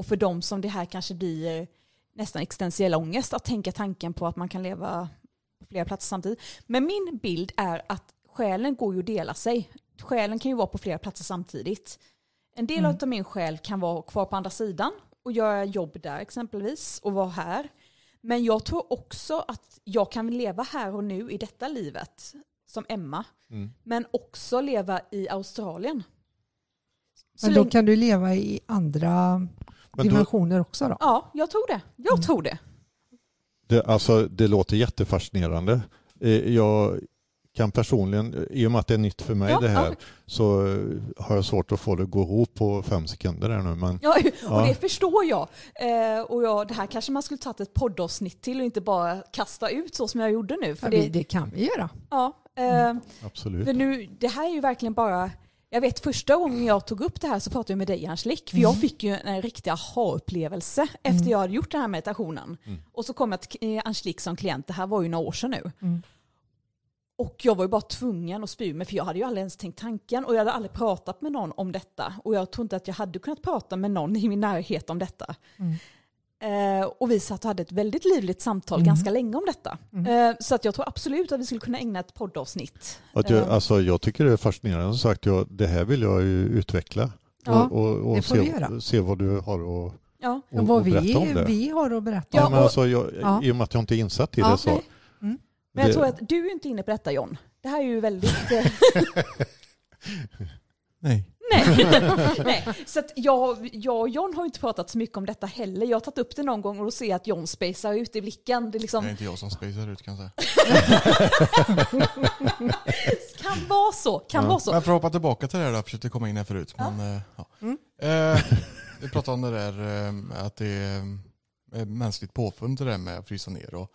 Och för de som det här kanske blir nästan existentiell ångest att tänka tanken på att man kan leva på flera platser samtidigt. Men min bild är att själen går ju att dela sig. Själen kan ju vara på flera platser samtidigt. En del Mm. av min själ kan vara kvar på andra sidan och göra jobb där exempelvis och vara här. Men jag tror också att jag kan leva här och nu i detta livet som Emma, Mm. men också leva i Australien. Så Men då kan du leva i andra Då, dimensioner också då? Ja, jag tror det. Jag Mm. tror det. det, alltså, det låter jättefascinerande. Eh, Jag kan personligen, i och med att det är nytt för mig Ja, det här, ja. så eh, har jag svårt att få det att gå ihop på fem sekunder här nu. Men Ja, och Ja. det förstår jag. Eh, och jag, det här kanske man skulle tagit ett poddavsnitt till och inte bara kasta ut så som jag gjorde nu. För Ja, det, det kan vi göra. ja, eh, absolut. För nu, det här är ju verkligen bara, jag vet första gången jag tog upp det här så pratade jag med dig Angelique, för jag fick ju en riktig aha-upplevelse efter Mm. jag hade gjort den här meditationen. Mm. Och så kom jag till eh, Angelique som klient, det här var ju några år sedan nu. Mm. Och jag var ju bara tvungen att spy mig för jag hade ju aldrig ens tänkt tanken och jag hade aldrig pratat med någon om detta. Och jag tror inte att jag hade kunnat prata med någon i min närhet om detta. Eh, och vi satt och hade ett väldigt livligt samtal Mm. ganska länge om detta. Mm. Eh, så att jag tror absolut att vi skulle kunna ägna ett poddavsnitt. Att jag, Eh. alltså, jag tycker det är fascinerande. Som sagt, jag, det här vill jag ju utveckla. Ja, och och, och se, se vad du har att Ja. och, vad och berätta om vi, det. vi har att berätta. ja, Ja, men alltså, jag, Ja. I och med att jag inte är insatt i Ja, det så. Mm. Men jag det- tror att du är inte inne på detta John. Det här är ju väldigt... Nej. Nej. nej. Så att jag, jag och John har inte pratat så mycket om detta heller. Jag har tagit upp det någon gång och då ser jag att John spacear ut i blicken. Det är liksom, Det är inte jag som spacear ut kan jag säga. kan vara så, kan Ja. vara så. Men för att hoppa tillbaka till det här jag försökte komma in här förut. Ja. Men, eh, ja. Mm. Eh, vi pratade om det där eh, att det är mänskligt påfund det där med att frysa ner. Och,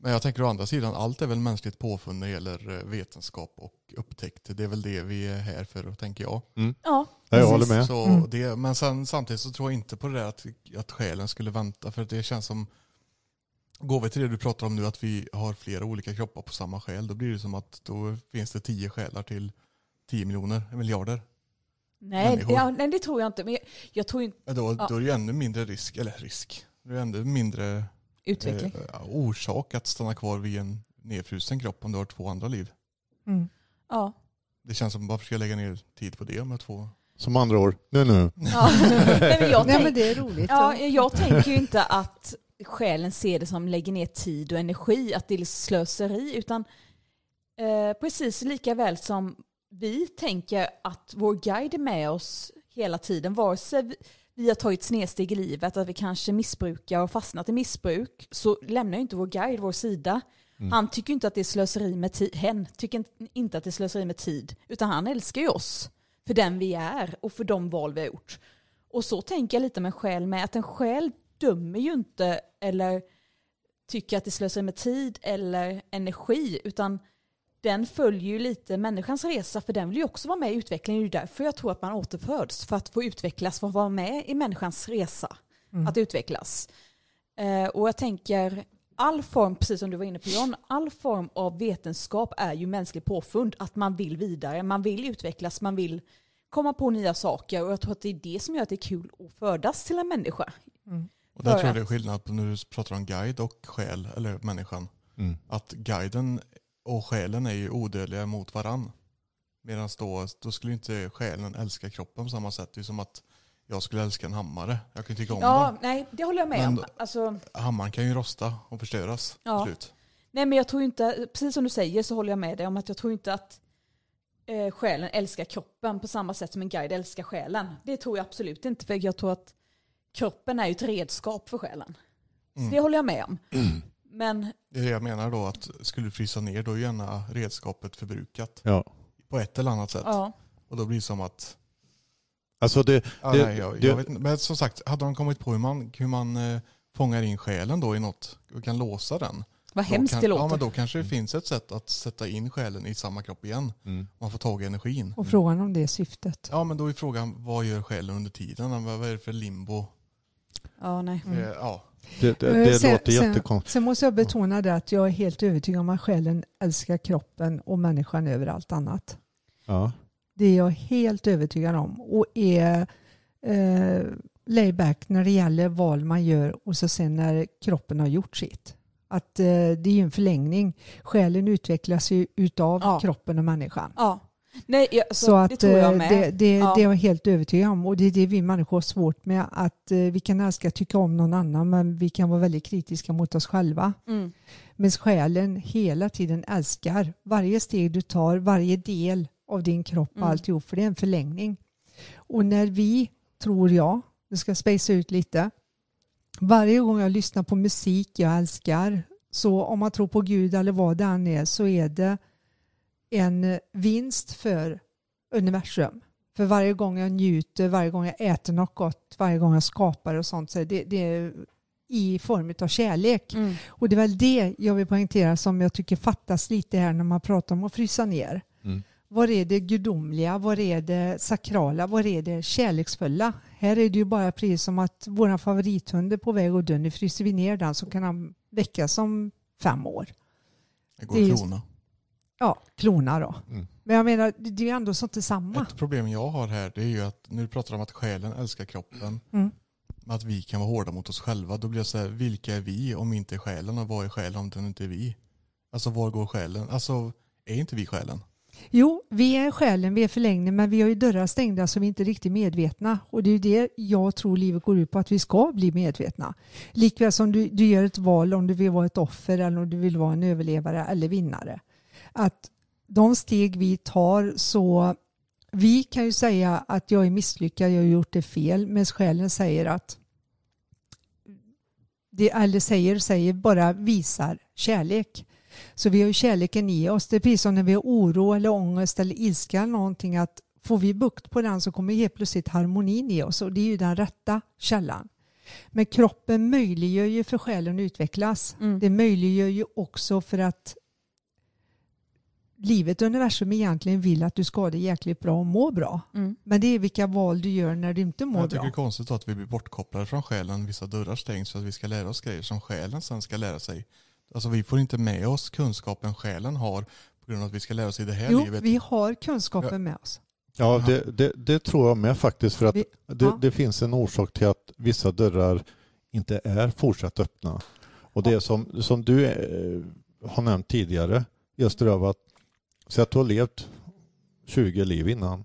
men jag tänker å andra sidan, allt är väl mänskligt påfund när det gäller eh, vetenskap och upptäckt. Det är väl det vi är här för, tänker jag. Ja, Ja, jag håller med. Så Mm. det, men sen, samtidigt så tror jag inte på det där att, att själen skulle vänta. För det känns som, går vi till det du pratar om nu, att vi har flera olika kroppar på samma själ. Då blir det som att då finns det tio själar till tio miljoner, miljarder. Nej, ja, nej, det tror jag inte. Men jag, jag tror inte Ja, Då, Ja. då är det ju ännu mindre risk, eller risk, det är ännu mindre utveckling. eh, orsak att stanna kvar vid en nedfrusen kropp om du har två andra liv. Mm. Ja. Det känns som, varför ska jag lägga ner tid på det om jag har två? Som andra år. Nu nu. Ja. nej, men jag tänk- det är roligt. Ja, jag tänker ju inte att själen ser det som lägger ner tid och energi, att det är slöseri, utan eh, precis lika väl som vi tänker att vår guide är med oss hela tiden, vare sig vi- har tagit snedsteg i livet, att vi kanske missbrukar och fastnat i missbruk, så lämnar ju inte vår guide vår sida. Mm. Han tycker inte att det är slöseri med tid, hen tycker inte att det är slöseri med tid, utan han älskar ju oss för den vi är och för de val vi har gjort. Och så tänker jag lite med själ med, att en själ dömer ju inte eller tycker att det slösar med tid eller energi, utan den följer ju lite människans resa, för den vill ju också vara med i utvecklingen. Det är ju därför jag tror att man återföds, för att få utvecklas, för att vara med i människans resa, Mm. att utvecklas. Eh, och jag tänker, all form, precis som du var inne på John, all form av vetenskap är ju mänsklig påfund, att man vill vidare, man vill utvecklas, man vill komma på nya saker och jag tror att det är det som gör att det är kul att födas till en människa. Mm. Och där tror jag att- det är skillnad på när du pratar om guide och själ, eller människan. Mm. Att guiden och själen är ju odödliga mot varann. Medan då, då skulle inte själen älska kroppen på samma sätt. Det är som att jag skulle älska en hammare. Jag kan tycka om Ja, den. nej, det håller jag med Men- om. Alltså, Hammaren kan ju rosta och förstöras Ja. till slut. nej, men jag tror inte, precis som du säger så håller jag med dig om att jag tror inte att eh, själen älskar kroppen på samma sätt som en guide älskar själen. Det tror jag absolut inte, för jag tror att kroppen är ju ett redskap för själen. Så Mm. det håller jag med om. Men Det är det jag menar då att skulle du frysa ner då är ju gärna redskapet förbrukat Ja. på ett eller annat sätt. ja, Och då blir det som att, Alltså det, ja, Det- nej, jag, det- jag vet inte. Men som sagt, hade de kommit på hur man, hur man eh, fångar in själen då i något och kan låsa den. vad då hemskt kan, det Ja låter. men då kanske det finns ett sätt att sätta in själen i samma kropp igen. mm. Man får tag i energin. Och frågan om det är syftet. Ja men då är frågan, vad gör själen under tiden? Vad är det för limbo? Ja, nej. Mm. Eh, ja. det, det, Eh, det sen- låter jättekonstigt. Sen måste jag betona det att jag är helt övertygad om att själen älskar kroppen och människan över allt annat. Ja. Det är jag helt övertygad om och är eh, layback när det gäller val man gör och så sen när kroppen har gjort sitt. Att eh, det är ju en förlängning. Själen utvecklas ju utav Ja. kroppen och människan. Ja. Nej, jag, alltså, Så att det tror jag eh, med. det, det, Ja. det är jag helt övertygad om och det är det vi människor har svårt med att eh, vi kan älska tycka om någon annan men vi kan vara väldigt kritiska mot oss själva. Mm. Men själen hela tiden älskar varje steg du tar, varje del av din kropp och Mm. alltihop för det är en förlängning. Och när vi, tror jag, det ska spacea ut lite, varje gång jag lyssnar på musik jag älskar, så om man tror på Gud eller vad det än är, så är det en vinst för universum. För varje gång jag njuter, varje gång jag äter något gott, varje gång jag skapar och sånt, så är det, det är i form av kärlek. Mm. Och det är väl det jag vill poängtera som jag tycker fattas lite här när man pratar om att frysa ner. Mm. Var är det gudomliga? Var är det sakrala? Var är det kärleksfulla? Här är det ju bara precis som att vår favorithund är på väg att dö. Nu fryser vi ner den så kan han väckas om fem år. Det går Det är klona. Ja, klona då. Mm. Men jag menar, det är ju ändå sånt detsamma. Ett problem jag har här det är ju att när du pratar om att själen älskar kroppen, Mm. att vi kan vara hårda mot oss själva, då blir jag så här, vilka är vi om inte är själen och vad är själen om den inte är vi? Alltså var går själen? Alltså är inte vi själen? Jo, vi är själen, vi är förlängning, men vi har ju dörrar stängda så vi är inte riktigt medvetna. Och det är ju det jag tror livet går ut på, att vi ska bli medvetna. Likväl som du, du gör ett val om du vill vara ett offer eller om du vill vara en överlevare eller vinnare. Att de steg vi tar så vi kan ju säga att jag är misslyckad, jag har gjort det fel, men själen säger att det, eller säger, säger bara visar kärlek. Så vi har ju kärleken i oss. Det är precis som när vi har oro eller ångest eller ilska eller någonting att får vi bukt på den så kommer helt plötsligt harmonin i oss och det är ju den rätta källan. Men kroppen möjliggör ju för själen att utvecklas. Mm. Det möjliggör ju också för att livet och universum egentligen vill att du ska ha det jäkligt bra och må bra. Mm. Men det är vilka val du gör när du inte mår jag tycker bra. det är konstigt att vi blir bortkopplade från själen, vissa dörrar stängs för att vi ska lära oss grejer som själen sen ska lära sig. Alltså vi får inte med oss kunskapen själen har på grund av att vi ska lära oss i det här Jo, livet. vi har kunskapen med oss. Ja, det, det, det tror jag med faktiskt. För att Vi- det, ja. det finns en orsak till att vissa dörrar inte är fortsatt öppna. Och det är som, som du eh, har nämnt tidigare, just det att säg att du har levt 20 liv innan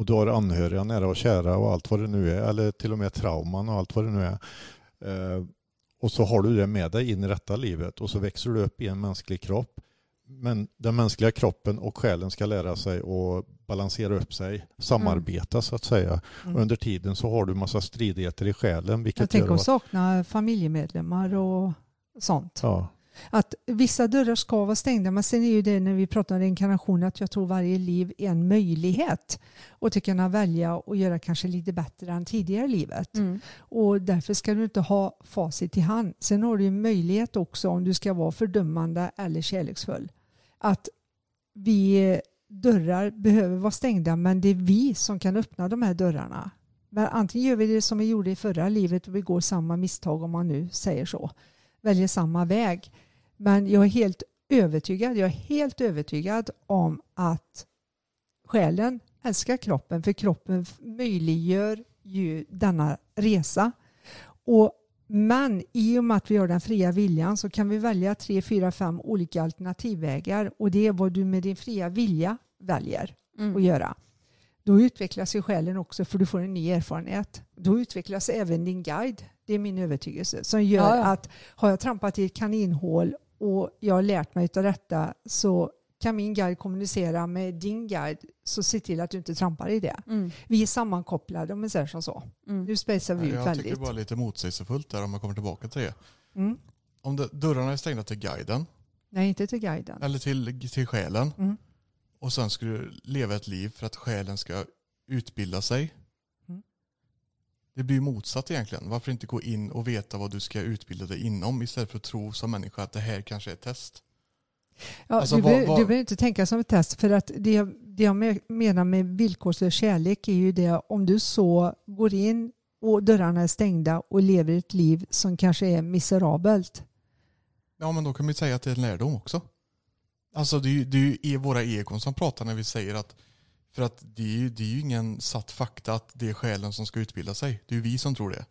och du har anhöriga, nära och kära och allt vad det nu är, eller till och med trauman och allt vad det nu är. Eh, och så har du det med dig in i detta livet och så växer du upp i en mänsklig kropp. Men den mänskliga kroppen och själen ska lära sig att balansera upp sig, samarbeta så att säga. Mm. Under tiden så har du massa stridigheter i själen. Vilket Jag tänker att sakna familjemedlemmar och sånt. ja, Att vissa dörrar ska vara stängda men sen är ju det när vi pratar om reinkarnation att jag tror varje liv är en möjlighet och att kunna välja och göra kanske lite bättre än tidigare livet. Mm. Och därför ska du inte ha facit i hand. Sen har du ju möjlighet också om du ska vara fördömande eller kärleksfull. Att vi dörrar behöver vara stängda men det är vi som kan öppna de här dörrarna. Men antingen gör vi det som vi gjorde i förra livet och vi går samma misstag om man nu säger så. Väljer samma väg. Men jag är helt övertygad, jag är helt övertygad om att själen älskar kroppen för kroppen möjliggör ju denna resa. Och, men i och med att vi har den fria viljan så kan vi välja tre, fyra, fem olika alternativvägar och det är vad du med din fria vilja väljer att Mm. göra. Då utvecklas ju själen också för du får en ny erfarenhet. Då utvecklas även din guide. Det är min övertygelse. Som gör Ja, ja. att har jag trampat i ett kaninhål och jag har lärt mig av detta så kan min guide kommunicera med din guide så se till att du inte trampar i det. Mm. Vi är sammankopplade om man säger som så. Mm. Nu spejsar vi ut jag tycker väldigt. det var lite motsägelsefullt där om man kommer tillbaka till det. Mm. Om det, dörrarna är stängda till guiden Nej, inte till guiden. eller till, till själen Mm. och sen ska du leva ett liv för att själen ska utbilda sig. Det blir ju motsatt egentligen. Varför inte gå in och veta vad du ska utbilda dig inom istället för att tro som människa att det här kanske är ett test. Ja, Alltså, du, behöver, inte tänka som ett test för att det, jag- det jag me- menar med villkorslös kärlek är ju det om du så går in och dörrarna är stängda och lever ett liv som kanske är miserabelt. Ja men då kan vi säga att det är en lärdom också. Alltså det är ju, det är ju våra egon som pratar när vi säger att för att det är, ju, det är ju ingen satt fakta att det är själen som ska utbilda sig. Det är ju vi som tror det.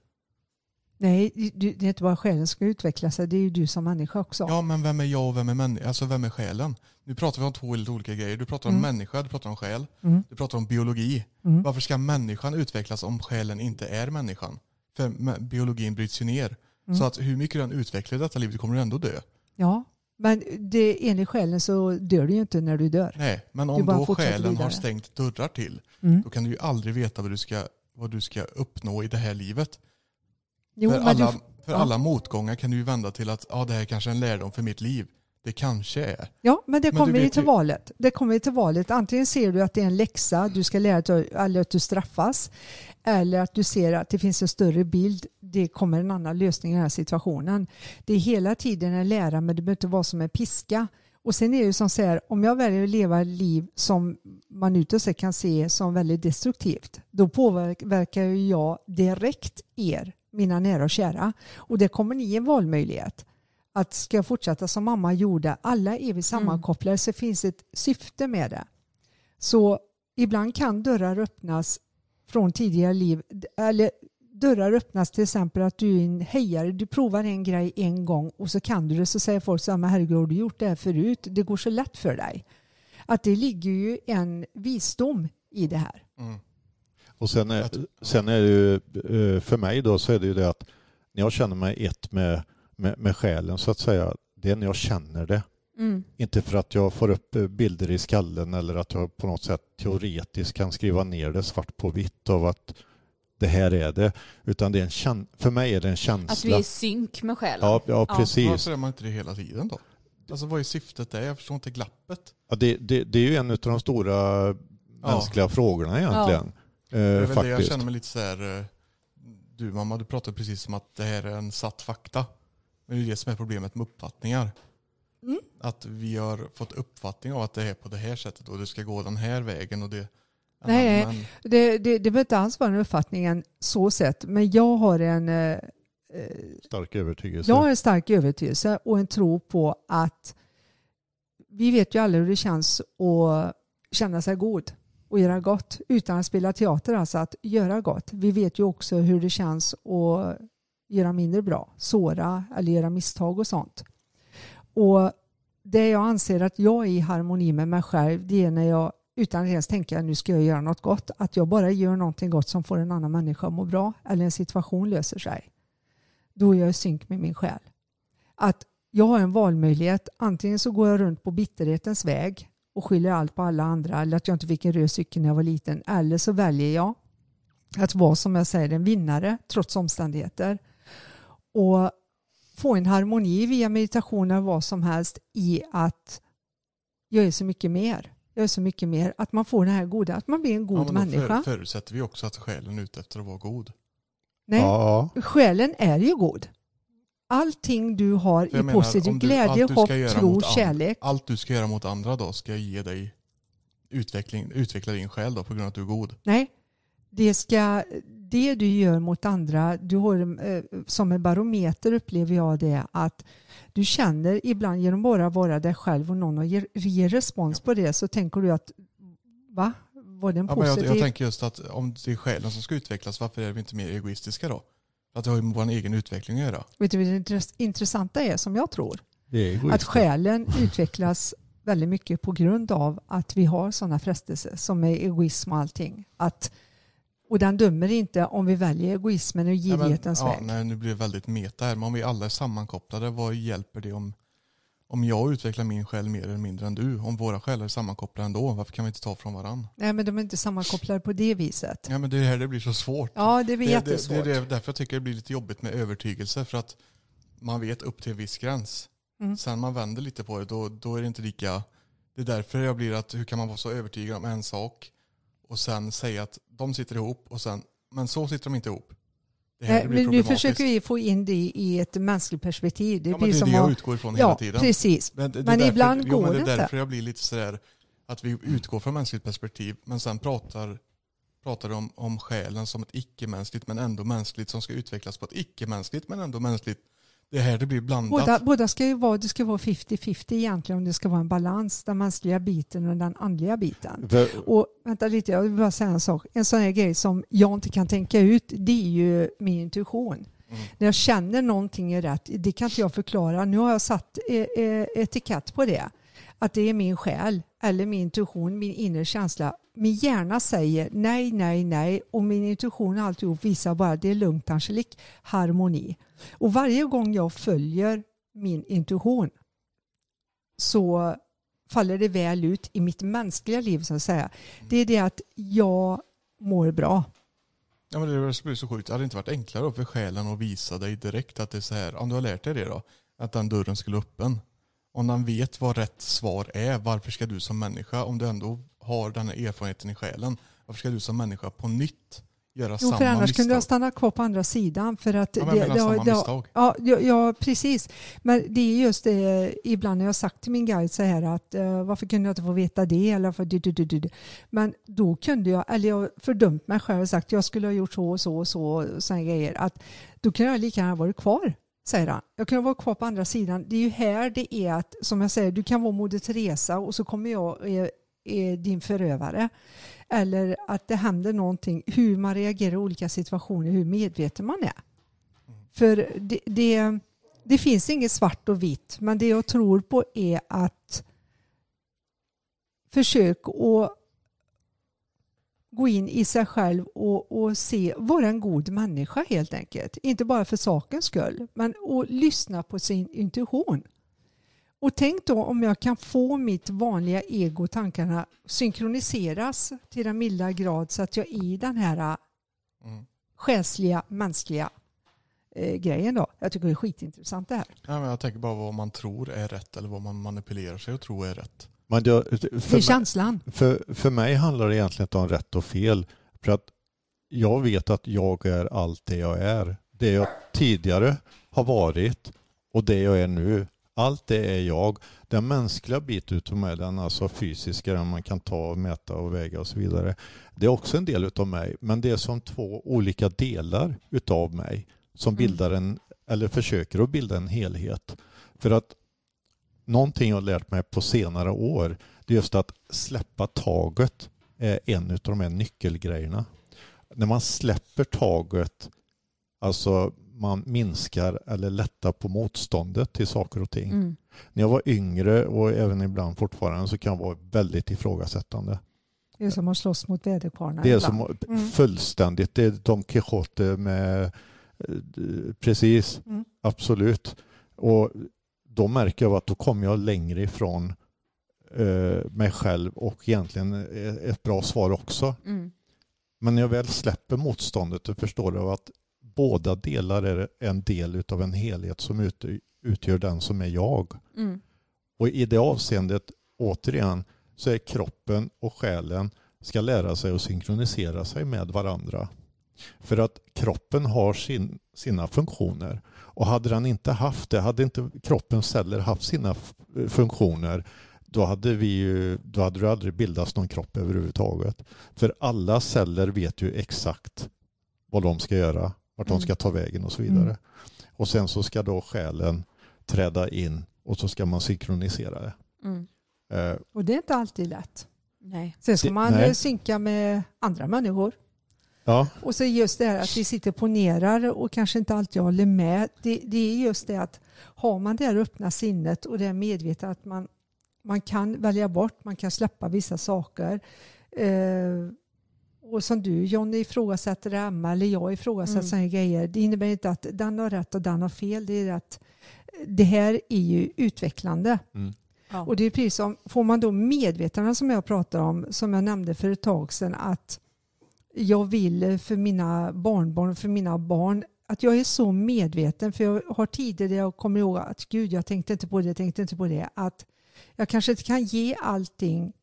Nej, du- det är inte bara själen som ska utveckla sig, det är ju du som människa också. Ja, men vem är jag och vem är människa? Alltså vem är själen? Nu pratar vi om två helt olika grejer. Du pratar om Mm. människa, du pratar om själ. Mm. Du pratar om biologi. Mm. Varför ska människan utvecklas om själen inte är människan? För biologin bryts ju ner. Mm. Så att hur mycket den utvecklar i detta livet kommer du ändå dö. Ja, men det, enligt själen så dör du ju inte när du dör. Nej, men om då själen har vidare. stängt dörrar till, Mm. då kan du ju aldrig veta vad du ska, vad du ska uppnå i det här livet. Jo, för alla, du, för ja. alla motgångar kan du ju vända till att ja, det här kanske är en lärdom för mitt liv. Det kanske är. ja, men det kommer vet till ju- valet. Det kommer ju till valet. Antingen ser du att det är en läxa, du ska lära dig, eller att du straffas. Eller att du ser att det finns en större bild, det kommer en annan lösning i den här situationen. Det är hela tiden en lära, men det behöver inte vara som en piska. Och sen är det ju som så här, om jag väljer att leva ett liv som man utåt sett kan se som väldigt destruktivt, då påverkar jag direkt er, mina nära och kära. Och det kommer ni en valmöjlighet. Att ska jag fortsätta som mamma gjorde, alla är vi sammankopplade så finns ett syfte med det. Så ibland kan dörrar öppnas från tidigare liv, eller dörrar öppnas till exempel att du är en hejare, du provar en grej en gång och så kan du det så säger folk så här, men herregud har du gjort det här förut? Det går så lätt för dig. Att det ligger ju en visdom i det här. Mm. Och sen är, sen är det ju, eh, för mig då så är det ju det att när jag känner mig ett med, med, med själen så att säga, det är när jag känner det. Mm. Inte för att jag får upp eh, bilder i skallen eller att jag på något sätt teoretiskt kan skriva ner det svart på vitt av att det här är det. Utan det är en käns- för mig är det en Att känsla. du är i synk med själen. Ja, ja, precis. Varför är man inte det hela tiden då? Alltså vad är syftet där? Jag förstår inte glappet. Ja, det, det, det är ju en av de stora mänskliga frågorna egentligen. Det är Eh, väl det jag faktiskt. känner mig lite så här. eh, Du mamma, du pratade precis som att det här är en satt fakta. Men det är det som är problemet med uppfattningar. Mm. Att vi har fått uppfattning av att det är på det här sättet och det ska gå den här vägen. Och det, Nej, men, Det, det, det behöver inte alls vara en uppfattningen så sett, men jag har en eh, eh, Stark övertygelse. Jag har en stark övertygelse och en tro på att vi vet ju alla hur det känns att känna sig god och göra gott utan att spela teater, alltså att göra gott. Vi vet ju också hur det känns att göra mindre bra, såra eller göra misstag och sånt. Och det jag anser att jag är i harmoni med mig själv, det är när jag utan att ens tänka nu ska jag göra något gott, att jag bara gör någonting gott som får en annan människa att må bra eller en situation löser sig då är jag i synk med min själ. Att jag har en valmöjlighet. Antingen så går jag runt på bitterhetens väg och skyller allt på alla andra eller att jag inte fick en röd cykel när jag var liten. Eller så väljer jag att vara som jag säger en vinnare trots omständigheter. Och få en harmoni via meditation eller vad som helst i att jag är så mycket mer. Jag är så mycket mer. Att man får det här goda, att man blir en god ja, men då människa. För, förutsätter vi också att själen är ute efter att vara god. Nej, Ja, Själen är ju god. Allting du har För jag i menar, positiv du- glädje, hopp, tro, kärlek. Allt du ska göra mot andra då ska ge dig utveckling, utveckla din själ då på grund av att du är god. Nej, det, ska, det du gör mot andra, du har, eh, som en barometer upplever jag det, att du känner ibland genom bara att vara dig själv och någon och ger, ger respons på det så tänker du att va? Var det en Ja, men jag, positiv? jag tänker just att om det är själen som ska utvecklas, varför är vi inte mer egoistiska då? Att det har ju med vår egen utveckling att göra. Vet du vad det intress- intressanta är som jag tror? det är egoistiskt. Att själen utvecklas väldigt mycket på grund av att vi har sådana frestelser som är egoism och allting. Att, och den dömer inte om vi väljer egoismen och girighetens ja, väg. nej, nu blir det väldigt meta här, men om vi alla är sammankopplade, vad hjälper det om, om jag utvecklar min själ mer eller mindre än du? Om våra själar är sammankopplade ändå, varför kan vi inte ta från varandra? Nej, men de är inte sammankopplade på det viset. Ja, men det är här det blir så svårt. Ja, det blir det, jättesvårt. det, det är därför jag tycker det blir lite jobbigt med övertygelse, för att man vet upp till en viss gräns. Mm. Sen man vänder lite på det, då, då är det inte lika... Det är därför jag blir att hur kan man vara så övertygad om en sak och sen säga att de sitter ihop och sen, men så sitter de inte ihop. Det här Nej, det blir men nu försöker vi få in det i ett mänskligt perspektiv. Det ja, blir det är som det jag att... utgår ifrån hela Ja, tiden. precis. Men, det, det Men därför, ibland jo, går men det det är inte. därför jag blir lite sådär att vi utgår från mänskligt perspektiv men sen pratar, pratar om, om själen som ett icke-mänskligt men ändå mänskligt som ska utvecklas på ett icke-mänskligt men ändå mänskligt. Det är här det blir blandat. Båda, båda ska ju vara, det ska vara 50-50 egentligen om det ska vara en balans, den mänskliga biten och den andliga biten. För, Och vänta lite, jag vill bara säga en sak. En sån här grej som jag inte kan tänka ut, det är ju min intuition. Mm. När jag känner någonting är rätt, det kan inte jag förklara. Nu har jag satt eh, eh, etikett på det. Att det är min själ eller min intuition, min inre känsla. Min hjärna säger nej, nej, nej och min intuition alltihop visar bara att det är lugnt Angelique, harmoni. Och varje gång jag följer min intuition så faller det väl ut i mitt mänskliga liv så att säga. Det är det att jag mår bra. Ja, men det är så sjukt. Det hade inte varit enklare för själen att visa dig direkt att det är så här. Om du har lärt dig det då. Att den dörren skulle öppen. Om den vet vad rätt svar är. Varför ska du som människa, om du ändå har den här erfarenheten i själen. Varför ska du som människa på nytt göra Jo, samma för annars misstag? kunde jag stanna kvar på andra sidan. För att Ja, men menar har- samma har- misstag. Ja, ja, precis. Men det är just det, ibland när jag har sagt till min guide så här att eh, varför kunde jag inte få veta det? Eller för du, du, du. Men då kunde jag, eller jag har fördömt mig själv och sagt jag skulle ha gjort så och så och så och sådana grejer. Att då kunde jag lika gärna varit kvar, säger han. Jag kan vara kvar på andra sidan. Det är ju här det är att, som jag säger, du kan vara Moder Teresa och så kommer jag är, är din förövare. Eller att det händer någonting, hur man reagerar i olika situationer, hur medveten man är. För det, det, det finns inget svart och vitt, men det jag tror på är att försök att gå in i sig själv och, och se, vara en god människa helt enkelt. Inte bara för sakens skull, men att lyssna på sin intuition. Och tänk då om jag kan få mitt vanliga ego, tankarna, synkroniseras till den milda grad så att jag i den här Mm. själsliga, mänskliga eh, grejen då. Jag tycker det är skitintressant det här. Ja, men jag tänker bara vad man tror är rätt eller vad man manipulerar sig och tror är rätt. Men jag, Det är för, mig, känslan. för, för mig handlar det egentligen inte om rätt och fel. För att jag vet att jag är allt det jag är. Det jag tidigare har varit och det jag är nu. Allt det är jag. Den mänskliga biten utav mig, den alltså fysiska, den man kan ta och mäta och väga och så vidare. Det är också en del utav mig, men det är som två olika delar utav mig som Mm. bildar en, eller försöker att bilda en helhet. För att någonting jag har lärt mig på senare år, det är just att släppa taget är en av de här nyckelgrejerna. När man släpper taget, alltså man minskar eller lättar på motståndet till saker och ting. Mm. När jag var yngre och även ibland fortfarande så kan jag vara väldigt ifrågasättande. Det är som att slåss mot väderkvarnar. Det är ibland. som Mm. fullständigt, det är Don Quijote med eh, precis, Mm. absolut. Och då märker jag att då kommer jag längre ifrån eh, mig själv och egentligen eh, ett bra svar också. Mm. Men när jag väl släpper motståndet och förstår jag att båda delar är en del av en helhet som ut, utgör den som är jag. Mm. Och i det avseendet, återigen, så är kroppen och själen ska lära sig att synkronisera sig med varandra. För att kroppen har sin, sina funktioner. Och hade den inte haft det, hade inte kroppens celler haft sina funktioner, då hade, vi ju, då hade det aldrig bildats någon kropp överhuvudtaget. För alla celler vet ju exakt vad de ska göra, vart de Mm. ska ta vägen och så vidare. Mm. Och sen så ska då själen träda in och så ska man synkronisera det. Mm. Eh, Och det är inte alltid lätt. Nej. Sen ska Det- man nej. eh, synka med andra människor. Ja, Och så just det här att vi sitter och ponerar och kanske inte alltid håller med. Det, det är just det att har man det här öppna sinnet och det är medvetet att man, man kan välja bort, man kan släppa vissa saker. Eh, och som du Johnny ifrågasätter Emma eller jag ifrågasätter Mm. sådana grejer. Det innebär inte att den har rätt och den har fel. Det är att det här är ju utvecklande. Ja. Och det är precis som, får man då medvetande som jag pratar om, som jag nämnde för ett tag sedan, att jag vill för mina barnbarn, för mina barn, att jag är så medveten, för jag har tider där jag kommer ihåg att gud, jag tänkte inte på det, jag tänkte inte på det, att jag kanske inte kan ge allting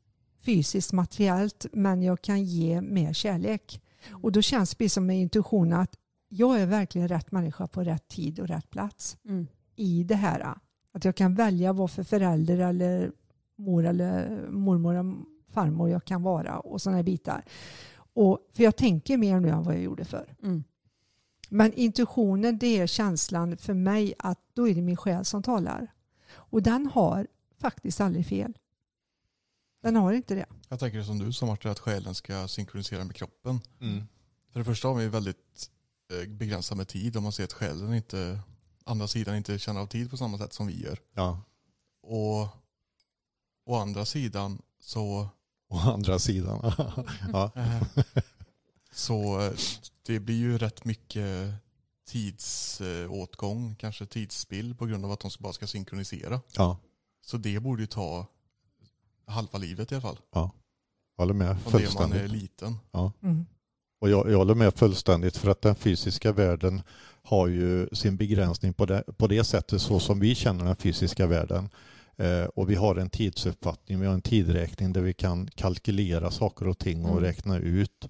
fysiskt, materiellt, men jag kan ge mer kärlek. Och då känns det som med intuition att jag är verkligen rätt människa på rätt tid och rätt plats Mm. i det här. Att jag kan välja vad för förälder eller mor eller mormor eller farmor jag kan vara och sådana här bitar. Och, för jag tänker mer nu än vad jag gjorde förr. Mm. Men intuitionen det är känslan för mig att då är det min själ som talar. Och den har faktiskt aldrig fel. Den har inte det. Jag tänker som du sa Martin, att själen ska synkronisera med kroppen. mm. För det första har vi väldigt eh, begränsad med tid om man ser att själen inte, andra sidan inte känner av tid på samma sätt som vi gör. Ja. Och å andra sidan så, Å andra sidan. ja. så eh, det blir ju rätt mycket tidsåtgång, kanske tidsspill på grund av att de bara ska synkronisera. ja. Så det borde ju ta halva livet i alla fall. Jag håller med Från det man är fullständigt. liten. Mm. Och jag, jag håller med fullständigt för att den fysiska världen har ju sin begränsning på det, på det sättet så som vi känner den fysiska världen. Eh, och vi har en tidsuppfattning, vi har en tidräkning där vi kan kalkylera saker och ting och Mm. räkna ut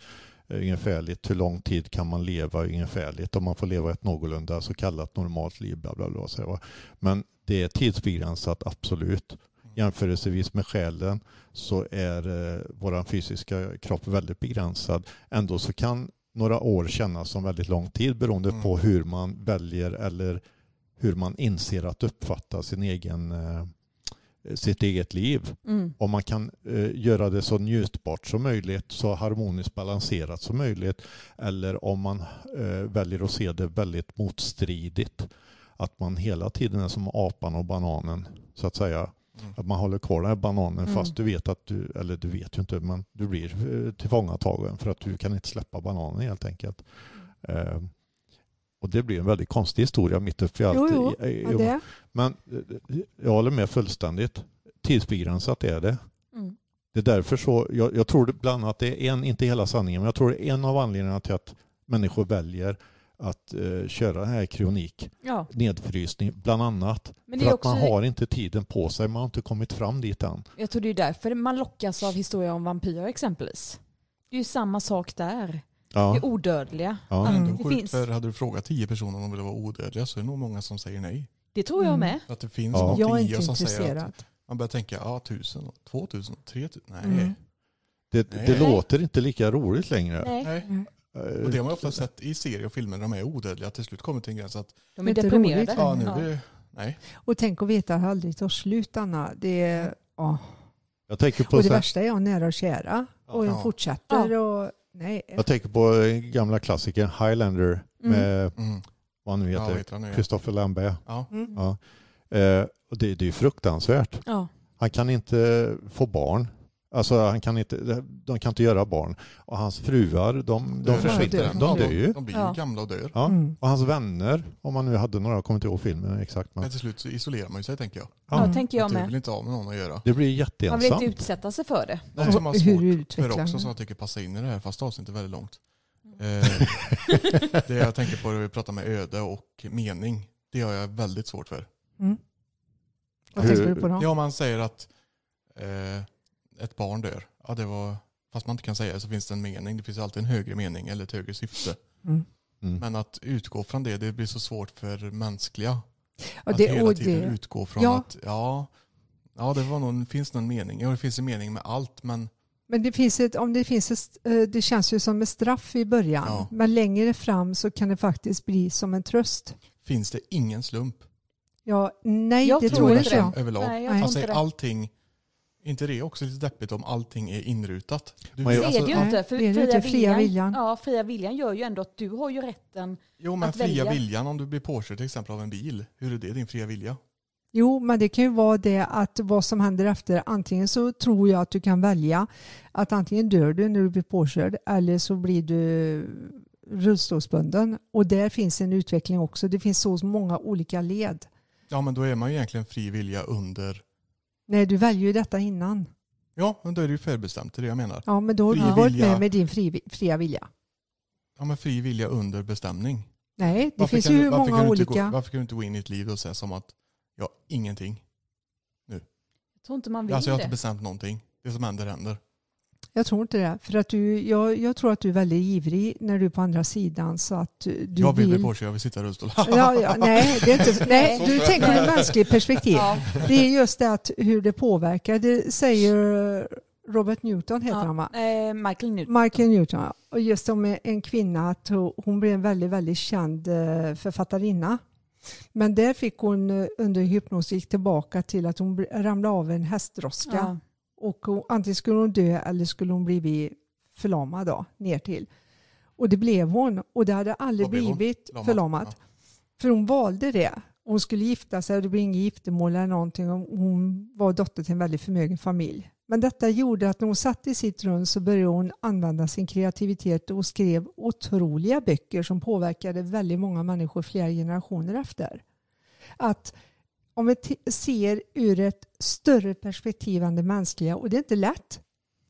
eh, ungefärligt hur lång tid kan man leva ungefärligt om man får leva ett någorlunda så kallat normalt liv. Bla bla bla, så. Men det är tidsbegränsat, absolut. Jämförelsevis med själen så är eh, vår fysiska kropp väldigt begränsad. Ändå så kan några år kännas som väldigt lång tid beroende Mm. på hur man väljer eller hur man inser att uppfatta sin egen, eh, sitt eget liv. Mm. Om man kan eh, göra det så njutbart som möjligt, så harmoniskt balanserat som möjligt. Eller om man eh, väljer att se det väldigt motstridigt. Att man hela tiden är som apan och bananen, så att säga. Mm. Att man håller kvar den här bananen Mm. fast du vet att du, eller du vet ju inte, men du blir eh, tillfångatagen för att du kan inte släppa bananen helt enkelt. Eh, och det blir en väldigt konstig historia mitt uppe i allt. Jo, jo. Eh, Ja, det. Men eh, jag håller med fullständigt. Tidsbegränsat är det. Mm. Det är därför så, jag, jag tror bland annat det är en, inte hela sanningen, men jag tror det är en av anledningarna till att människor väljer att eh, köra den här kryonik, Ja, nedfrysning, bland annat. För att man har inte tiden på sig, man har inte kommit fram dit än. jag tror det är därför man lockas av historier om vampyrer exempelvis. Det är ju samma sak där. Det Ja, är odödliga. ja. Men Mm. ändå Det sjukt, finns- för hade du frågat tio personer om de ville vara odödliga så är det nog många som säger nej. Det tror jag Mm. med. Att det finns Ja. något Jag är i inte oss som säger att intresserad. man börjar tänka, ja tusen, två tusen, tre tusen, nej. Mm. Det, Nej. det låter inte lika roligt längre. Nej, nej. Mm. Och det har man ofta sett i serier och filmer när de är odödliga, att till slut kommer till en gräns att, de är inte deprimerade. ja nu är det, nej. Och tänk att veta att det aldrig tar slut Anna. Det är, ja. Jag tänker på, Och det så här, värsta är jag nära och kära. Och Ja. fortsätter och nej. jag tänker på eh, gamla klassikern Highlander Mm. med Mm. vad han nu Ja, heter, vet han nu. Christopher Lambert. Ja. Mm. Ja. Eh, och det, det är ju fruktansvärt. Ja. Han kan inte få barn. Alltså han kan inte, de kan inte göra barn. Och hans fruar, de, de försvinner. De dör ju. De blir Ja. ju gamla och dör. Ja. Mm. Och hans vänner, om man nu hade några, jag kommer inte ihåg filmen exakt. Men, Men till slut så isolerar man ju sig tänker jag. Ja, Mm. tänker jag Att du med. vill inte ha med någon att göra. det blir Man vill jätteensamt. inte utsätta sig för det. Något som har Hur svårt för också som jag tycker passar in i det här, fast avsnittet är väldigt långt. Mm. Eh, det jag tänker på när vi pratar med öde och mening, det har jag väldigt svårt för. Mm. Vad tänker du på då? Ja, man säger att eh, ett barn dör. Ja, det var, fast man inte kan säga det så finns det en mening. Det finns alltid en högre mening eller ett högre syfte. Mm. Mm. Men att utgå från det, det blir så svårt för mänskliga. Ja, att det, hela tiden det, utgå från Ja. att ja, ja det var någon, finns någon mening. Ja, det finns en mening med allt, men men det finns ett, om det finns ett, eh, det känns ju som ett straff i början. Ja. Men längre fram så kan det faktiskt bli som en tröst. finns det ingen slump Ja, nej, Jag det tror tror inte jag. överlag? Nej, jag Alltså inte är det. allting, inte det också lite deppigt om allting är inrutat? Du, Det alltså, är det ju inte. För det är det fria, inte. Fria viljan, viljan. Ja, fria viljan gör ju ändå att du har ju rätten. jo men att fria välja. viljan om du blir påkörd till exempel av en bil, hur är det din fria vilja? Jo, men det kan ju vara det att vad som händer efter, antingen så tror jag att du kan välja att antingen dör du när du blir påkörd eller så blir du rullstolsbunden. Och där finns en utveckling också. Det finns så många olika led. Ja men då är man ju egentligen fri vilja under, Nej, du väljer ju detta innan. ja men då är det ju förbestämt, det är det jag menar. Ja, men då har du varit vilja. med med din fri, fria vilja. Ja men fri vilja under bestämning. Nej, det Varför finns kan ju du- hur många kan olika. Gå, varför kan du inte gå in i ett liv och säga som att, ja ingenting. Jag tror inte man vill Alltså jag har inte det. bestämt någonting. Det som händer händer. Jag tror inte det. För att du, jag, jag tror att du är väldigt ivrig när du är på andra sidan så att du jag vill bli påkörd, jag vill sitta i rullstol. Ja, ja, nej, det är inte, nej, du tänker ur mänskligt perspektiv. Ja, Det är just det att hur det påverkar. Det säger Robert Newton heter han va? ja. Eh, Michael Newton. Michael Newton. ja. Och just om en kvinna att hon blev en väldigt, väldigt känd eh, författarinna. Men där fick hon eh, under hypnos gick tillbaka till att hon ramlade av en hästdroska. Ja. Och hon, antingen skulle hon dö eller skulle hon bli förlamad då, ner till. Och det blev hon. Och det hade aldrig blivit Förlamad? förlamat. För hon valde det. Hon skulle gifta sig och det blev inget giftermål eller någonting. Hon var dotter till en väldigt förmögen familj. Men detta gjorde att när hon satt i sitt rum så började hon använda sin kreativitet och skrev otroliga böcker som påverkade väldigt många människor flera generationer efter. Att om vi ser ur ett större perspektiv än det mänskliga, och det är inte lätt.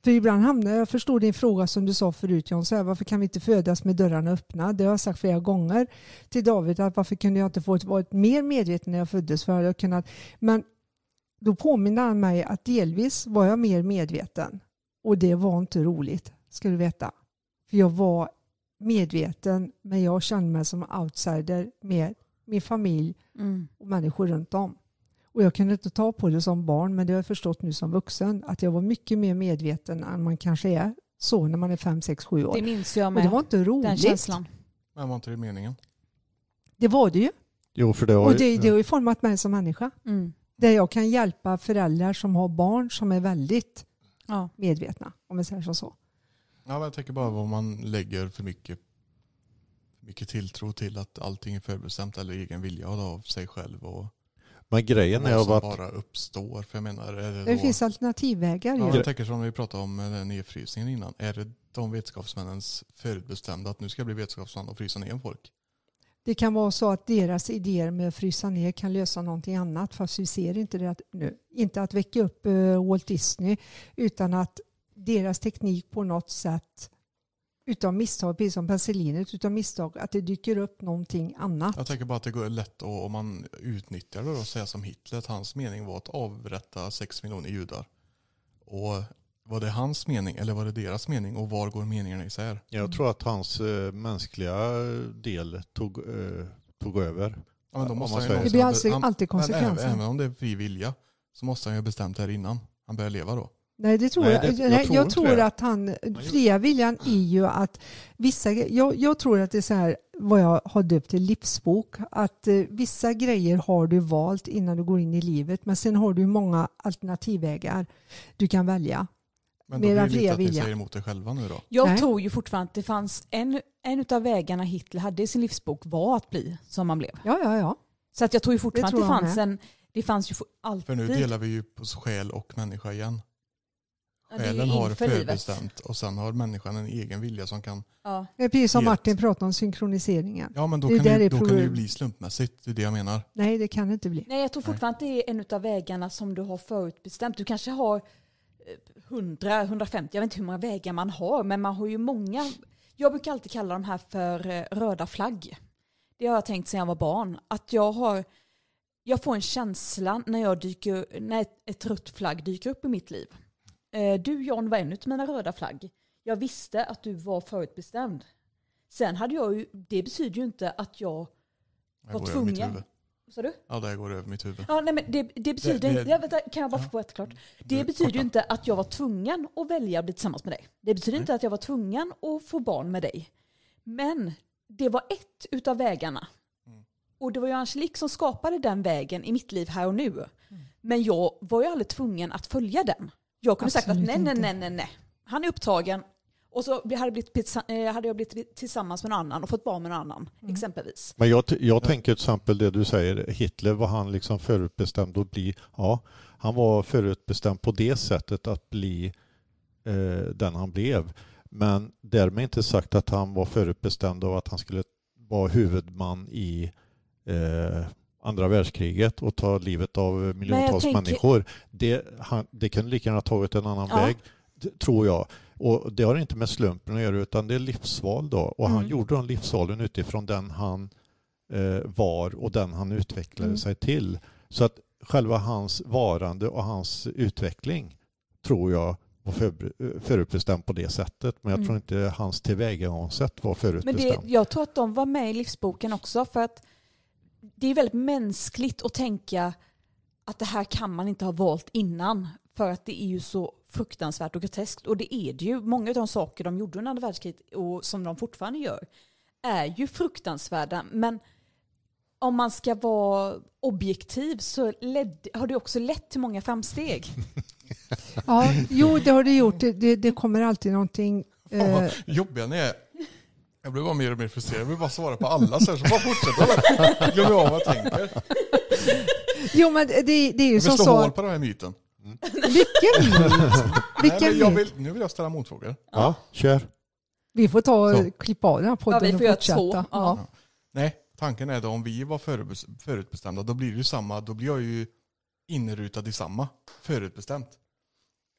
För ibland hamnar jag, förstår din fråga som du sa förut John, så här, varför kan vi inte födas med dörrarna öppna? Det har jag sagt flera gånger till David, att varför kunde jag inte få varit mer medveten när jag föddes? För jag kunnat, men då påminner han mig att delvis var jag mer medveten och det var inte roligt, ska du veta. För jag var medveten, men jag kände mig som outsider med min familj Mm. och människor runt om. Och jag kunde inte ta på det som barn, men det har jag förstått nu som vuxen, att jag var mycket mer medveten än man kanske är så när man är fem, sex, sju år. Det minns jag och det med. var inte Den roligt. känslan. Men var inte det meningen? Det var det ju. Jo, för det har Och ju- det, det har ju format mig som människa. Mm. Där jag kan hjälpa föräldrar som har barn som är väldigt Ja. medvetna, om jag säger så. Ja, men jag tänker bara vad man lägger för mycket, mycket tilltro till att allting är förbestämt eller egen vilja av sig själv och Men grejen är att bara uppstår. För jag menar, är det, Det då, finns alternativvägar. ja, jag tänker som vi pratade om med den nedfrysningen innan. Är det de vetenskapsmännens förutbestämda att nu ska jag bli vetenskapsman och frysa ner folk? Det kan vara så att deras idéer med att frysa ner kan lösa någonting annat fast vi ser inte det nu. Inte att väcka upp eh, Walt Disney utan att deras teknik på något sätt utav misstag, precis som penicillinet, utav misstag, att det dyker upp någonting annat. Jag tänker bara att det går lätt och om man utnyttjar det och säger som Hitler att hans mening var att avrätta sex miljoner judar. Och var det hans mening eller var det deras mening och var går meningarna isär? jag tror att hans eh, mänskliga del tog, eh, tog över. Ja, men då måste han Det blir alltid, han- alltid men även, konsekvenser. även om det är fri vilja så måste han ju ha bestämt det här innan han börjar leva då. Nej, det tror Nej, jag. det- jag Nej, tror jag inte tror att han, fria viljan är ju att vissa, jag, jag tror att det är så här vad jag har döpt till livsbok, att eh, vissa grejer har du valt innan du går in i livet, men sen har du många alternativvägar du kan välja. Men då blir det fria lite att ni säger emot er själva nu då. Jag Nej. tror ju fortfarande att det fanns en, en av vägarna Hitler hade i sin livsbok var att bli som man blev. Ja, ja, ja. Så att jag tror ju fortfarande Det att det jag fanns en, det fanns ju alltid. För nu delar vi ju på själ och människa igen. Ja, det är ju Själen har livet. förbestämt och sen har människan en egen vilja som kan, Ja. Det är precis som. Martin pratade om synkroniseringen. ja men då Det kan, det, det då kan det ju bli slumpmässigt, det är det jag menar. Nej, det kan det inte bli. Nej, jag tror fortfarande att det är en av vägarna som du har förutbestämt. Du kanske har eh, 100, 150, jag vet inte hur många vägar man har, men man har ju många. Jag brukar alltid kalla de här för eh, röda flagg. Det har jag tänkt sedan jag var barn. Att jag har, jag får en känsla när, jag dyker, när ett, ett rött flagg dyker upp i mitt liv. Eh, Du John var en av mina röda flagg. Jag visste att du var förutbestämd. Sen hade jag ju, det betyder ju inte att jag, Det Var mitt tvungen. sa du? Ja det går över mitt huvud. Ja, nej, men det, det betyder Det- det- inte, ja, vänta, kan jag bara få ett klart? Det Du, betyder ju inte att jag var tvungen att välja att bli tillsammans med dig. Det betyder Nej. inte att jag var tvungen att få barn med dig. Men det var ett utav vägarna. Mm. Och det var ju Angelique som skapade den vägen i mitt liv här och nu. Mm. Men jag var ju aldrig tvungen att följa den. Jag kunde sagt att Absolut nej, nej, nej, nej, nej. Han är upptagen. Och så hade jag blivit, eh, hade jag blivit tillsammans med någon annan och fått barn med någon annan, Mm. exempelvis. Men jag, jag tänker till exempel det du säger, Hitler var han liksom förutbestämd att bli, ja, han var förutbestämd på det sättet att bli eh, den han blev. Men därmed inte sagt att han var förutbestämd av att han skulle vara huvudman i eh, andra världskriget och ta livet av miljontals tänker- människor. Det, han, det kunde lika gärna ha tagit en annan Ja. väg, tror jag. Och det har inte med slumpen att göra utan det är livsval då. Och han Mm. gjorde de livsvalen utifrån den han eh, var och den han utvecklade Mm. sig till. Så att själva hans varande och hans utveckling tror jag var för, förutbestämt på det sättet. Men jag Mm. tror inte hans tillvägagångssätt var Men det, förutbestämt. jag tror att de var med i livsboken också för att det är väldigt mänskligt att tänka att det här kan man inte ha valt innan för att det är ju så fruktansvärt och groteskt och det är det ju. Många av de saker de gjorde under andra världskriget och som de fortfarande gör är ju fruktansvärda men om man ska vara objektiv så led, har det också lett till många framsteg. Ja, jo, det har det gjort. Det, det, det kommer alltid någonting. Fan Eh, jobbiga ni är. Jag blir bara mer och mer frustrerad. Jag vill bara svara på alla så här, så bara fortsätta. Jag glömmer av vad jag tänker. Jo men det, det är ju Jag vill som slå så, hål på den här myten. vilken myt? Nej, Vilken jag myt? vill, nu vill jag ställa motfrågor. Ja, kör. Vi får ta Så. klippa av den här podden Ja, vi får och göra fortsätta. två. Ja. Ja. Nej, tanken är då om vi var förutbes- förutbestämda, då blir det ju samma, då blir jag ju inrutad i samma. Förutbestämt.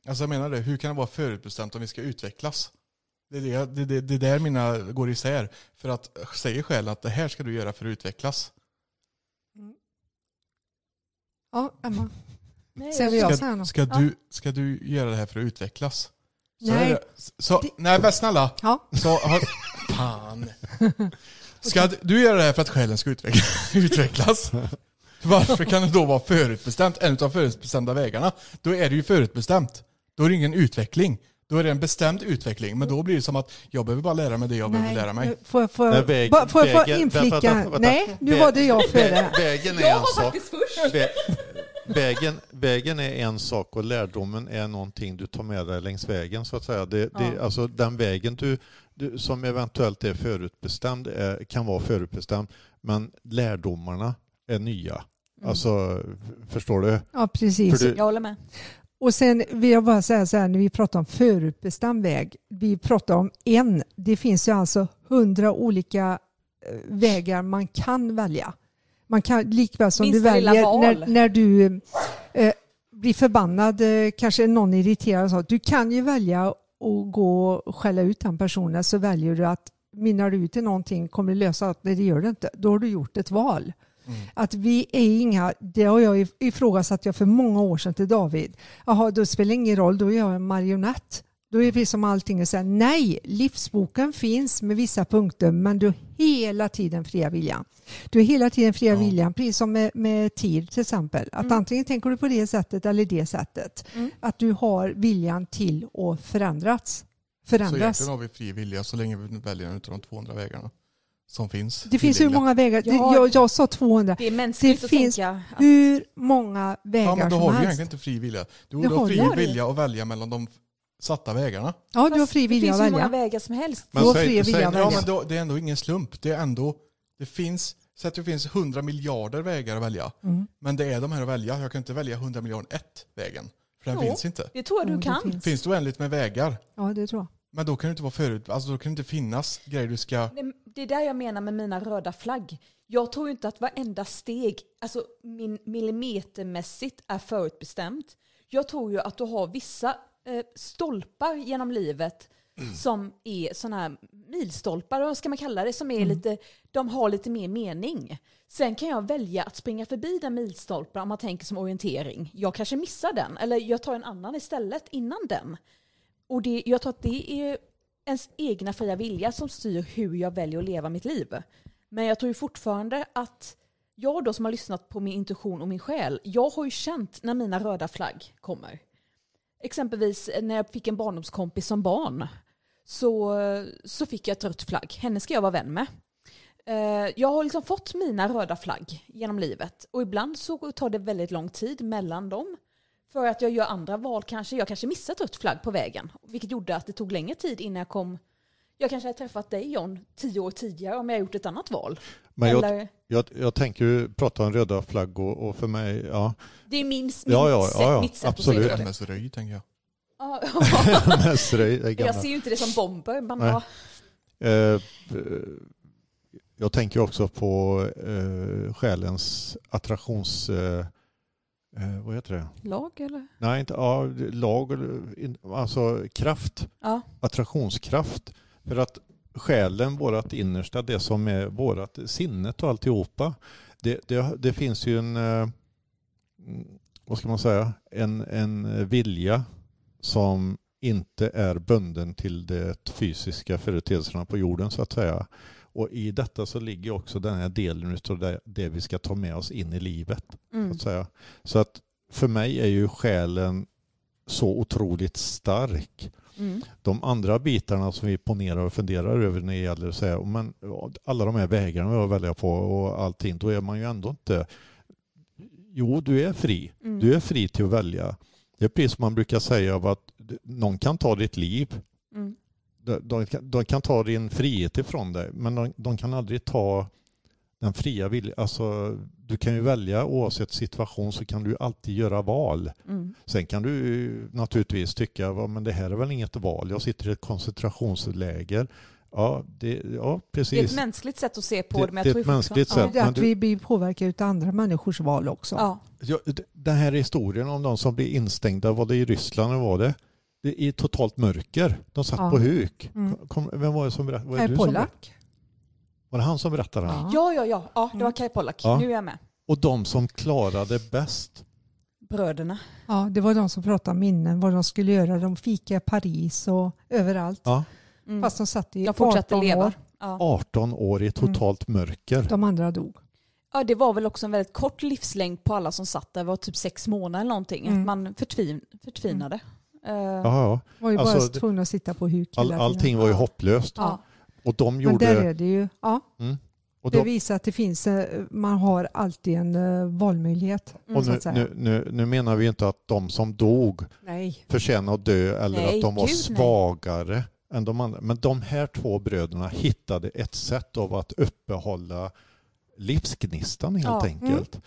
Alltså jag menar det, hur kan det vara förutbestämt om vi ska utvecklas? Det är, det, det, det, det är där mina går isär. För att säger själv att det här ska du göra för att utvecklas. ja, Emma. Nej, Säger jag- jag nu? Ska, ska, du, ska du göra det här för att utvecklas? Så Nej. Det, så, Det- nej men snälla. Ja. Så, har, fan. Ska du göra det här för att själen ska utveckla, utvecklas? Varför kan det då vara förutbestämt? En av förutbestämda vägarna. Då är det ju förutbestämt. Då är det ingen utveckling. Då är det en bestämd utveckling. Men då blir det som att jag behöver bara lära mig det jag behöver lära mig. nu Får jag, får jag, väg- bara- får jag få vägen- inflika? vänta, vänta, vänta. Nej, nu Väg- var det jag före. Vä- Vägen är Jag en var sak. faktiskt först. Vä- Vägen, vägen är en sak och lärdomen är någonting du tar med dig längs vägen så att säga. Det, det, Ja. alltså, den vägen du, du, som eventuellt är förutbestämd är, kan vara förutbestämd men lärdomarna är nya. Mm. Alltså, förstår du? Ja, precis. Du- Jag håller med. Och sen vill jag bara säga så här när vi pratar om förutbestämd väg. Vi pratar om en. Det finns ju alltså hundra olika eh, vägar man kan välja. Man kan likväl som Minsta du väljer när, när du eh, blir förbannad, eh, kanske någon irriterar och så. Du kan ju välja att gå och skälla ut den personen så väljer du att minnar du ut till någonting kommer det lösa allt. Nej det gör det inte. Då har du gjort ett val. Mm. Att vi är inga, det har jag if- ifrågasatt jag för många år sedan till David. Jaha, då spelar det ingen roll, då är jag en marionett. Då är vi som allting och säger nej, livsboken finns med vissa punkter men du har hela tiden fria viljan. Du har hela tiden fria Ja. viljan, precis som med, med tid till exempel. Att Mm. antingen tänker du på det sättet eller det sättet. Mm. Att du har viljan till att förändras. Så förändras. egentligen har vi fri vilja så länge vi väljer en av de 200 vägarna som finns. Det finns hur många vägar, det- Ja. jag, jag sa 200. Det är mänskligt Det att finns tänka att Hur många vägar Ja men då som har du helst. egentligen inte fri vilja. Du, Det du har har fri vilja att välja mellan de satta vägarna. Ja, du har fri vilja Det att finns hur många välja. vägar som helst. Men Du har fri säg- vilja att Ja välja. men då, det är ändå ingen slump. Det är ändå, det finns, så att det finns 100 miljarder vägar att välja. Mm. Men det är de här att välja. Jag kan inte välja 100 miljarder ett vägen. För den Jo. finns inte. Det tror jag du det kan. finns. Finns det oändligt med vägar. Ja, det tror jag. Men då kan det inte vara förut, alltså då kan det inte finnas grejer du ska... Det, det är där jag menar med mina röda flagg. Jag tror inte att varenda steg, alltså min millimetermässigt, är förutbestämt. Jag tror ju att du har vissa eh, stolpar genom livet som är sådana här milstolpar, vad ska man kalla det, som är lite, de har lite mer mening. Sen kan jag välja att springa förbi den milstolpen om man tänker som orientering. Jag kanske missar den, eller jag tar en annan istället innan den. Och det, jag tror att det är ens egna fria vilja som styr hur jag väljer att leva mitt liv. Men jag tror ju fortfarande att jag då som har lyssnat på min intuition och min själ, jag har ju känt när mina röda flagg kommer. Exempelvis när jag fick en barndomskompis som barn så, så fick jag ett rött flagg. Henne ska jag vara vän med. Eh, jag har liksom fått mina röda flagg genom livet och ibland så tar det väldigt lång tid mellan dem. För att jag gör andra val kanske. Jag kanske missade ett rött flagg på vägen. Vilket gjorde att det tog längre tid innan jag kom. Jag kanske hade träffat dig John tio år tidigare om jag gjort ett annat val. Men jag, Eller, jag, jag tänker ju prata om röda flaggor och för mig, ja. det är min, min Ja, ja, sätt, ja, ja, mitt sätt absolut. att se. MS-röj tänker jag. Jag ser ju inte det som bomber. Men ja, Eh, jag tänker också på eh, själens attraktions... Eh, eh, vad heter det? lag eller? Nej, inte ja, lag, alltså kraft, Ja. attraktionskraft. För att själen, vårt innersta, det som är vårt sinnet och alltihopa, det, det, det finns ju en, eh, vad ska man säga, en, en vilja som inte är bunden till det fysiska företeelserna på jorden så att säga. Och i detta så ligger också den här delen av det, vi ska ta med oss in i livet. Så Mm. att säga. Så att för mig är ju själen så otroligt stark. Mm. De andra bitarna som vi ponerar och funderar över när det gäller att säga, men, alla de här vägarna vi har att välja på och allting, då är man ju ändå inte... Jo, du är fri. Mm. Du är fri till att välja. Det är precis som man brukar säga att någon kan ta ditt liv. Mm. De, de, kan- de kan ta din frihet ifrån dig men de, de kan aldrig ta den fria viljan. Alltså, du kan ju välja oavsett situation så kan du alltid göra val. Mm. Sen kan du naturligtvis tycka men det här är väl inget val. Jag sitter i ett koncentrationsläger. Ja, det, ja Det är ett precis. mänskligt sätt att se på Det- det. men det är tror ett mänskligt sätt. Det är men att du- vi blir påverkade av andra människors val också. Ja. Ja, den här historien om de som blir instängda, var det i Ryssland eller var det? Det är totalt mörker. De satt Ja. på huk. Mm. Kom, vem var det som berättade? Var, det? Pollak. var det han som berättade? Ja. Ja, ja, ja, ja. Det var Mm. Kaj Pollak. Ja. Nu är jag med. Och de som klarade bäst. Bröderna. Ja, det var de som pratade minnen, vad de skulle göra. De fikade i Paris och överallt. Ja, Mm. Fast de satt i de fortsatte 18 leva. år. Ja. 18 år i totalt mörker. De andra dog. ja, det var väl också en väldigt kort livslängd på alla som satt där. Det var typ sex månader eller någonting. Mm. Att man förtvin, förtvinade. Eh, Ja, ja. var ju Alltså, bara det- tvungna att sitta på huk All, allting var ju hopplöst. Och de Men gjorde... där är det ju, ja, och det de, visar att det finns, eh, man har alltid en eh, valmöjlighet. Mm. och nu, nu, nu, nu menar vi inte att de som dog Nej. förtjänar att dö eller Nej, att de var gud, nej. svagare än de andra. Men de här två bröderna hittade ett sätt av att uppehålla livsgnistan helt Ja. enkelt. Eh,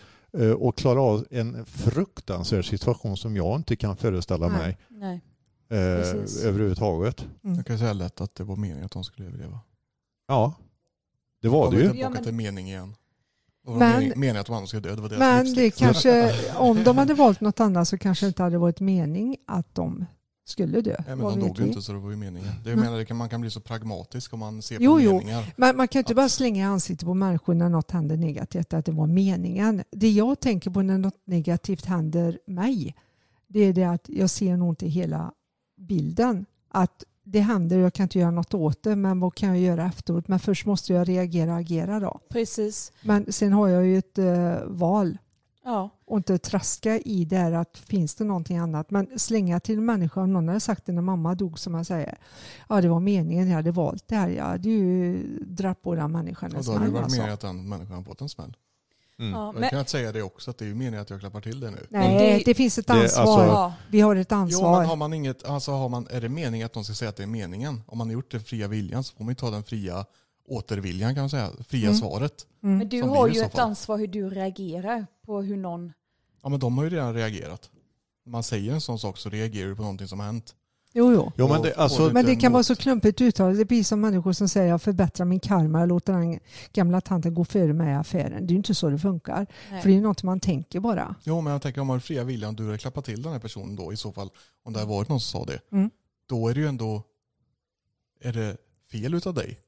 Och klara av en fruktansvärd situation som jag inte kan föreställa Nej. mig Nej. eh, överhuvudtaget. Mm. Jag kan säga lätt att det var meningen att de skulle överleva. Ja, det var det ju. tillbaka Ja, men- till mening igen. Och Men- mening, meningen att de andra skulle dö, det var deras Men det kanske, om de hade valt något annat så kanske det inte hade varit mening att de skulle dö. Nej, men vet dog ju inte så det var ju meningen. Det jag menar, det kan, man kan bli så pragmatisk om man ser på Jo, jo. meningar. Men man kan inte Att- bara slänga ansiktet på människor när något händer negativt att det var meningen. Det jag tänker på när något negativt händer mig det är det att jag ser nog inte hela bilden. Att det händer och jag kan inte göra något åt det men vad kan jag göra efteråt? Men först måste jag reagera och agera då. Precis. Men sen har jag ju ett eh, val Ja. och inte traska i det här att finns det någonting annat. Men slänga till en människa, om någon hade sagt det när mamma dog som jag säger, ja det var meningen, jag hade valt det här, jag hade ju dratt på den människan Och då har det varit alltså. meningen att den människan har fått en smäll. Mm. Ja, Jag men, kan inte säga det också, att det är ju meningen att jag klappar till det nu. Nej, det- det, finns ett det- ansvar. alltså- ja. Vi har ett Jo, ansvar. men har man inget, alltså har man, är det meningen att de ska säga att det är meningen? Om man har gjort den fria viljan så får man ju ta den fria återviljan kan man säga, fria Mm. svaret. Mm. men du har ju ett fall. ansvar hur du reagerar på hur någon... Ja men de har ju redan reagerat. Man säger en sån sak så reagerar du på någonting som har hänt. Jo, jo. Jo, men Och det, alltså, Men det kan vara så klumpigt uttalat. Det blir som människor som säger jag förbättrar min karma, jag låter den gamla tanten gå före mig i affären. Det är ju inte så det funkar. Nej. För det är ju något man tänker bara. Jo men jag tänker om man har fria viljan, du hade klappat till den här personen då i så fall, om det hade varit någon som sa det. Mm. Då är det ju ändå, är det fel utav dig?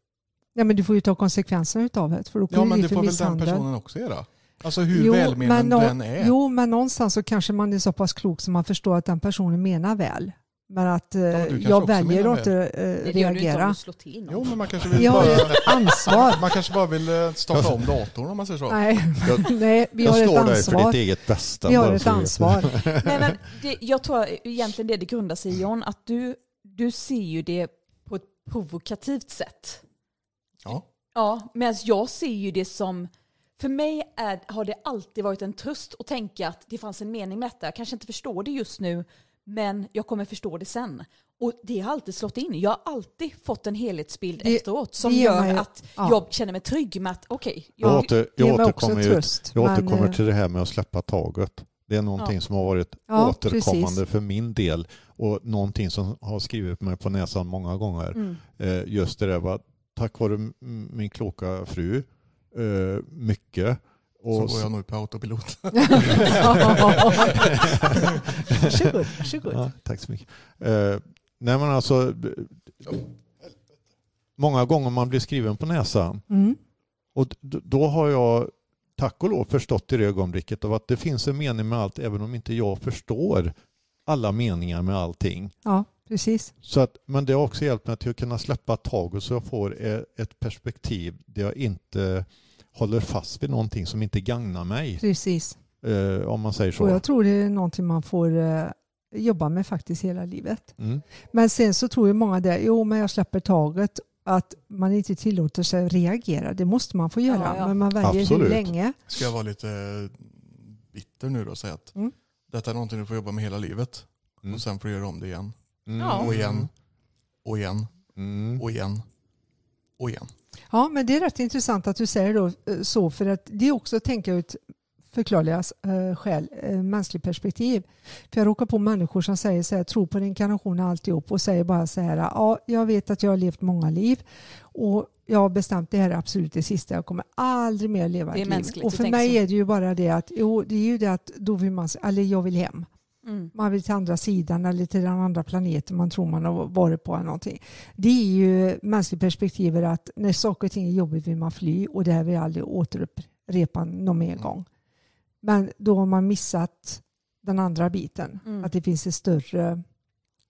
Ja, men du får ju ta konsekvenserna utav det. För då Ja men det för får väl den personen också göra? Alltså hur Jo, välmenande den är. Jo, men någonstans så kanske man är så pass klok som man förstår att den personen menar väl. Men att eh, men du kanske jag väljer att inte eh, Det gör du inte reagera. någon. Jo men man kanske vill Vi har bara, ett ansvar. man kanske bara vill eh, starta om datorn om man säger så. Nej, Jag- nej vi har jag ett slår dig för ditt ansvar. eget bästa. Vi har ett så ansvar. Nej, men det, jag tror egentligen det det grundar sig i John, att du, du ser ju det på ett provokativt sätt. Ja. Ja, medan jag ser ju det som, för mig är, har det alltid varit en tröst att tänka att det fanns en mening med detta. Jag kanske inte förstår det just nu, men jag kommer förstå det sen. Och det har alltid slått in. Jag har alltid fått en helhetsbild Det- efteråt som gör mig- att ja. jag känner mig trygg med att okej, Jag, jag, åter, jag återkommer, tröst. jag men, återkommer eh, till det här med att släppa taget. Det är någonting Ja. som har varit Ja, återkommande precis. för min del och någonting som har skrivit mig på näsan många gånger. mm, Eh, just det där var tack vare min kloka fru eh, mycket. Så Och går jag nog på autopilot. Varsågod, varsågod. Ja, tack så mycket. Eh, nej men alltså, många gånger man blir skriven på näsan Mm. och då har jag tack och lov förstått i det ögonblicket av att det finns en mening med allt även om inte jag förstår alla meningar med allting. Ja, precis. Så att, men det har också hjälpt mig till att kunna släppa taget så jag får ett perspektiv där jag inte håller fast vid någonting som inte gagnar mig. precis. Eh, om man säger så. Och jag tror det är någonting man får eh, jobba med faktiskt hela livet. Mm. Men sen så tror ju många det, jo men jag släpper taget, att man inte tillåter sig att reagera. Det måste man få göra, Ja, ja. men man väljer Absolut. hur länge. Ska jag vara lite eh, bitter nu då och säga att Mm. detta är någonting du får jobba med hela livet. Mm. Och sen får du göra om det igen. Mm. Ja. Och igen. Och igen. Mm. Och igen. Och igen. Ja, men det är rätt intressant att du säger då eh, så för att det är också att tänka ut förklarliga eh, skäl, eh, mänskligt perspektiv. För jag råkar på människor som säger så här, tror på reinkarnation och alltihop och säger bara så här, ja, jag vet att jag har levt många liv och jag har bestämt det här är absolut det sista, jag kommer aldrig mer leva Det är ett liv. Och för mig så. är det ju bara det att, jo, det är ju det att då vill man, eller jag vill hem. Mm. Man vill till andra sidan eller till den andra planeten man tror man har varit på. Eller någonting. Det är ju mänskligt perspektiv att när saker och ting är jobbigt vill man fly och det här vill jag aldrig återupprepa någon mer gång. Men då har man missat den andra biten. Mm. Att det finns ett större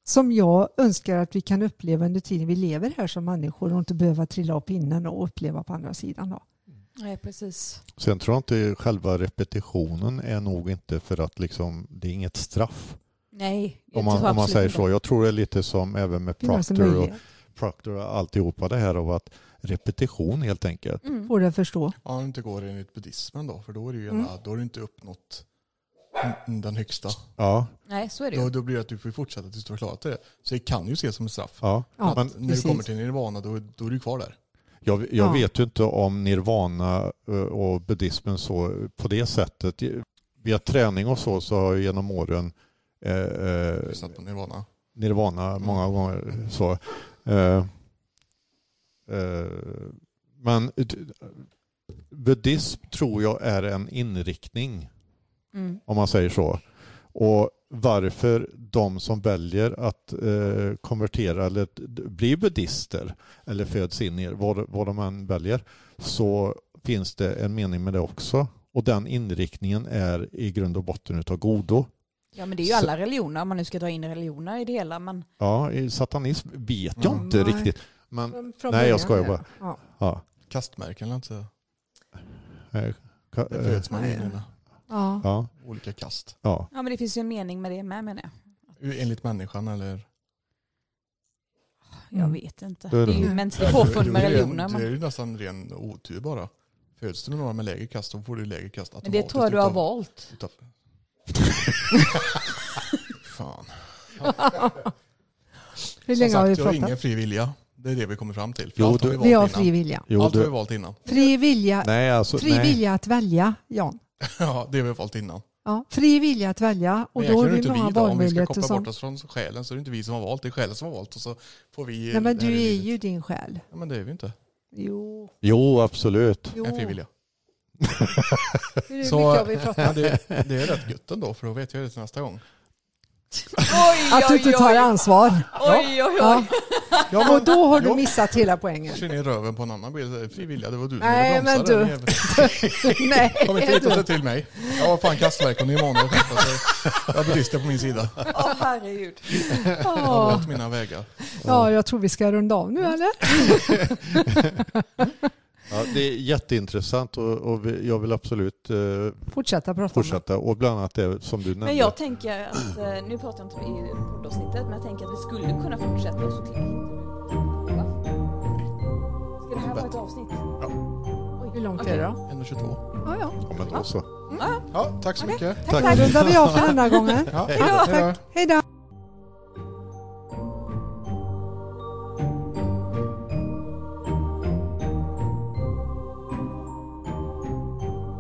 som jag önskar att vi kan uppleva under tiden vi lever här som människor och inte behöva trilla av pinnen och uppleva på andra sidan. Då. Nej, precis. Sen tror jag inte själva repetitionen är nog inte för att liksom, det är inget straff. Nej, jag Om man, tror om man säger inte. så. Jag tror det är lite som även med Proctor och. Proctor och alltihopa det här av att repetition helt enkelt. Mm. Får det förstå. Ja, om det inte går enligt buddhismen då, för då är det ju Mm. då har du inte uppnått den högsta. Ja, Nej, så är det Då, ju. då blir det att du får fortsätta tills du har klarat det. Så det kan ju ses som ett straff. ja. Ja, Men När precis. du kommer till nirvana då, då är du kvar där. Jag, jag Ja. vet ju inte om nirvana eh, och buddhismen så på det sättet. Via träning och så så har jag genom åren eh, eh, Lyssnat på nirvana. nirvana många gånger. Så. Eh, eh, men buddhism tror jag är en inriktning Mm. om man säger så. Och varför de som väljer att eh, konvertera eller bli buddhister eller föds in i vad, vad de än väljer så finns det en mening med det också. Och den inriktningen är i grund och botten utav godo. Ja, men det är ju alla religioner, om man nu ska dra in religioner i det hela. Men Ja, i satanism vet jag Mm. inte Nej. riktigt. Men Från- från Nej, jag skojar bara. Ja. ja. Kastmärken eller inte? eh, ka- Det eh, föds man nej. in i. Ja. Ja, Olika kast. ja. ja, men det finns ju en mening med det med menar jag. Enligt människan eller? Jag Mm. vet inte. Det är ju mänskligt påfund med det är ju- religioner. Det är ju nästan ren otur bara. Föds du med några med lägre kast så får du lägre kast men det tror jag du har valt. utav- Fan. Hur länge har vi sagt, jag har pratat? ingen fri vilja. Det är det vi kommer fram till. För Jo, allt har vi Vi har valt fri vilja. Jo, Allt har vi valt innan. Fri vilja, nej, alltså, fri nej. vilja att välja, Jan. Ja, det har vi valt innan. Ja, fri vilja att välja och då har egentligen är vi det inte många vi då. Om vi ska valmöjligheter koppla bort oss från själen så är det inte vi som har valt. Det är själen som har valt och så får vi... Nej men du är ju din själ. Ja, men det är vi inte. Jo. Jo, absolut. jo. En fri vilja. Hur Så- mycket har vi pratat? Det, det är rätt gött ändå för då vet jag det till nästa gång. Oj, Att du inte tar ansvar. Oj, oj, oj. Ja. Ja, Och då har du Jo. missat hela poängen. Kör ner röven på en annan bil. Fri vilja, det var du som Nej, bromsa men du. Nej. Kom inte hit och säg till mig. Jag var fan kastverk och så jag har bilister på min sida. Åh herregud. Jag har valt mina vägar. ja, jag tror vi ska runda av nu eller? Ja, det är jätteintressant och, och jag vill absolut eh, Fortsätta prata om fortsätta. Och bland annat det som du nämnde. Men jag tänker att, eh, nu pratar jag inte i poddavsnittet, men jag tänker att vi skulle kunna fortsätta och så. Va? Ska det här vara ett avsnitt? det. Hur långt är det då? 1,22. Ja, ja. Ja, men då så. Ja, tack så mycket. Då rundar vi av för denna gången. Ja, då. Hej då.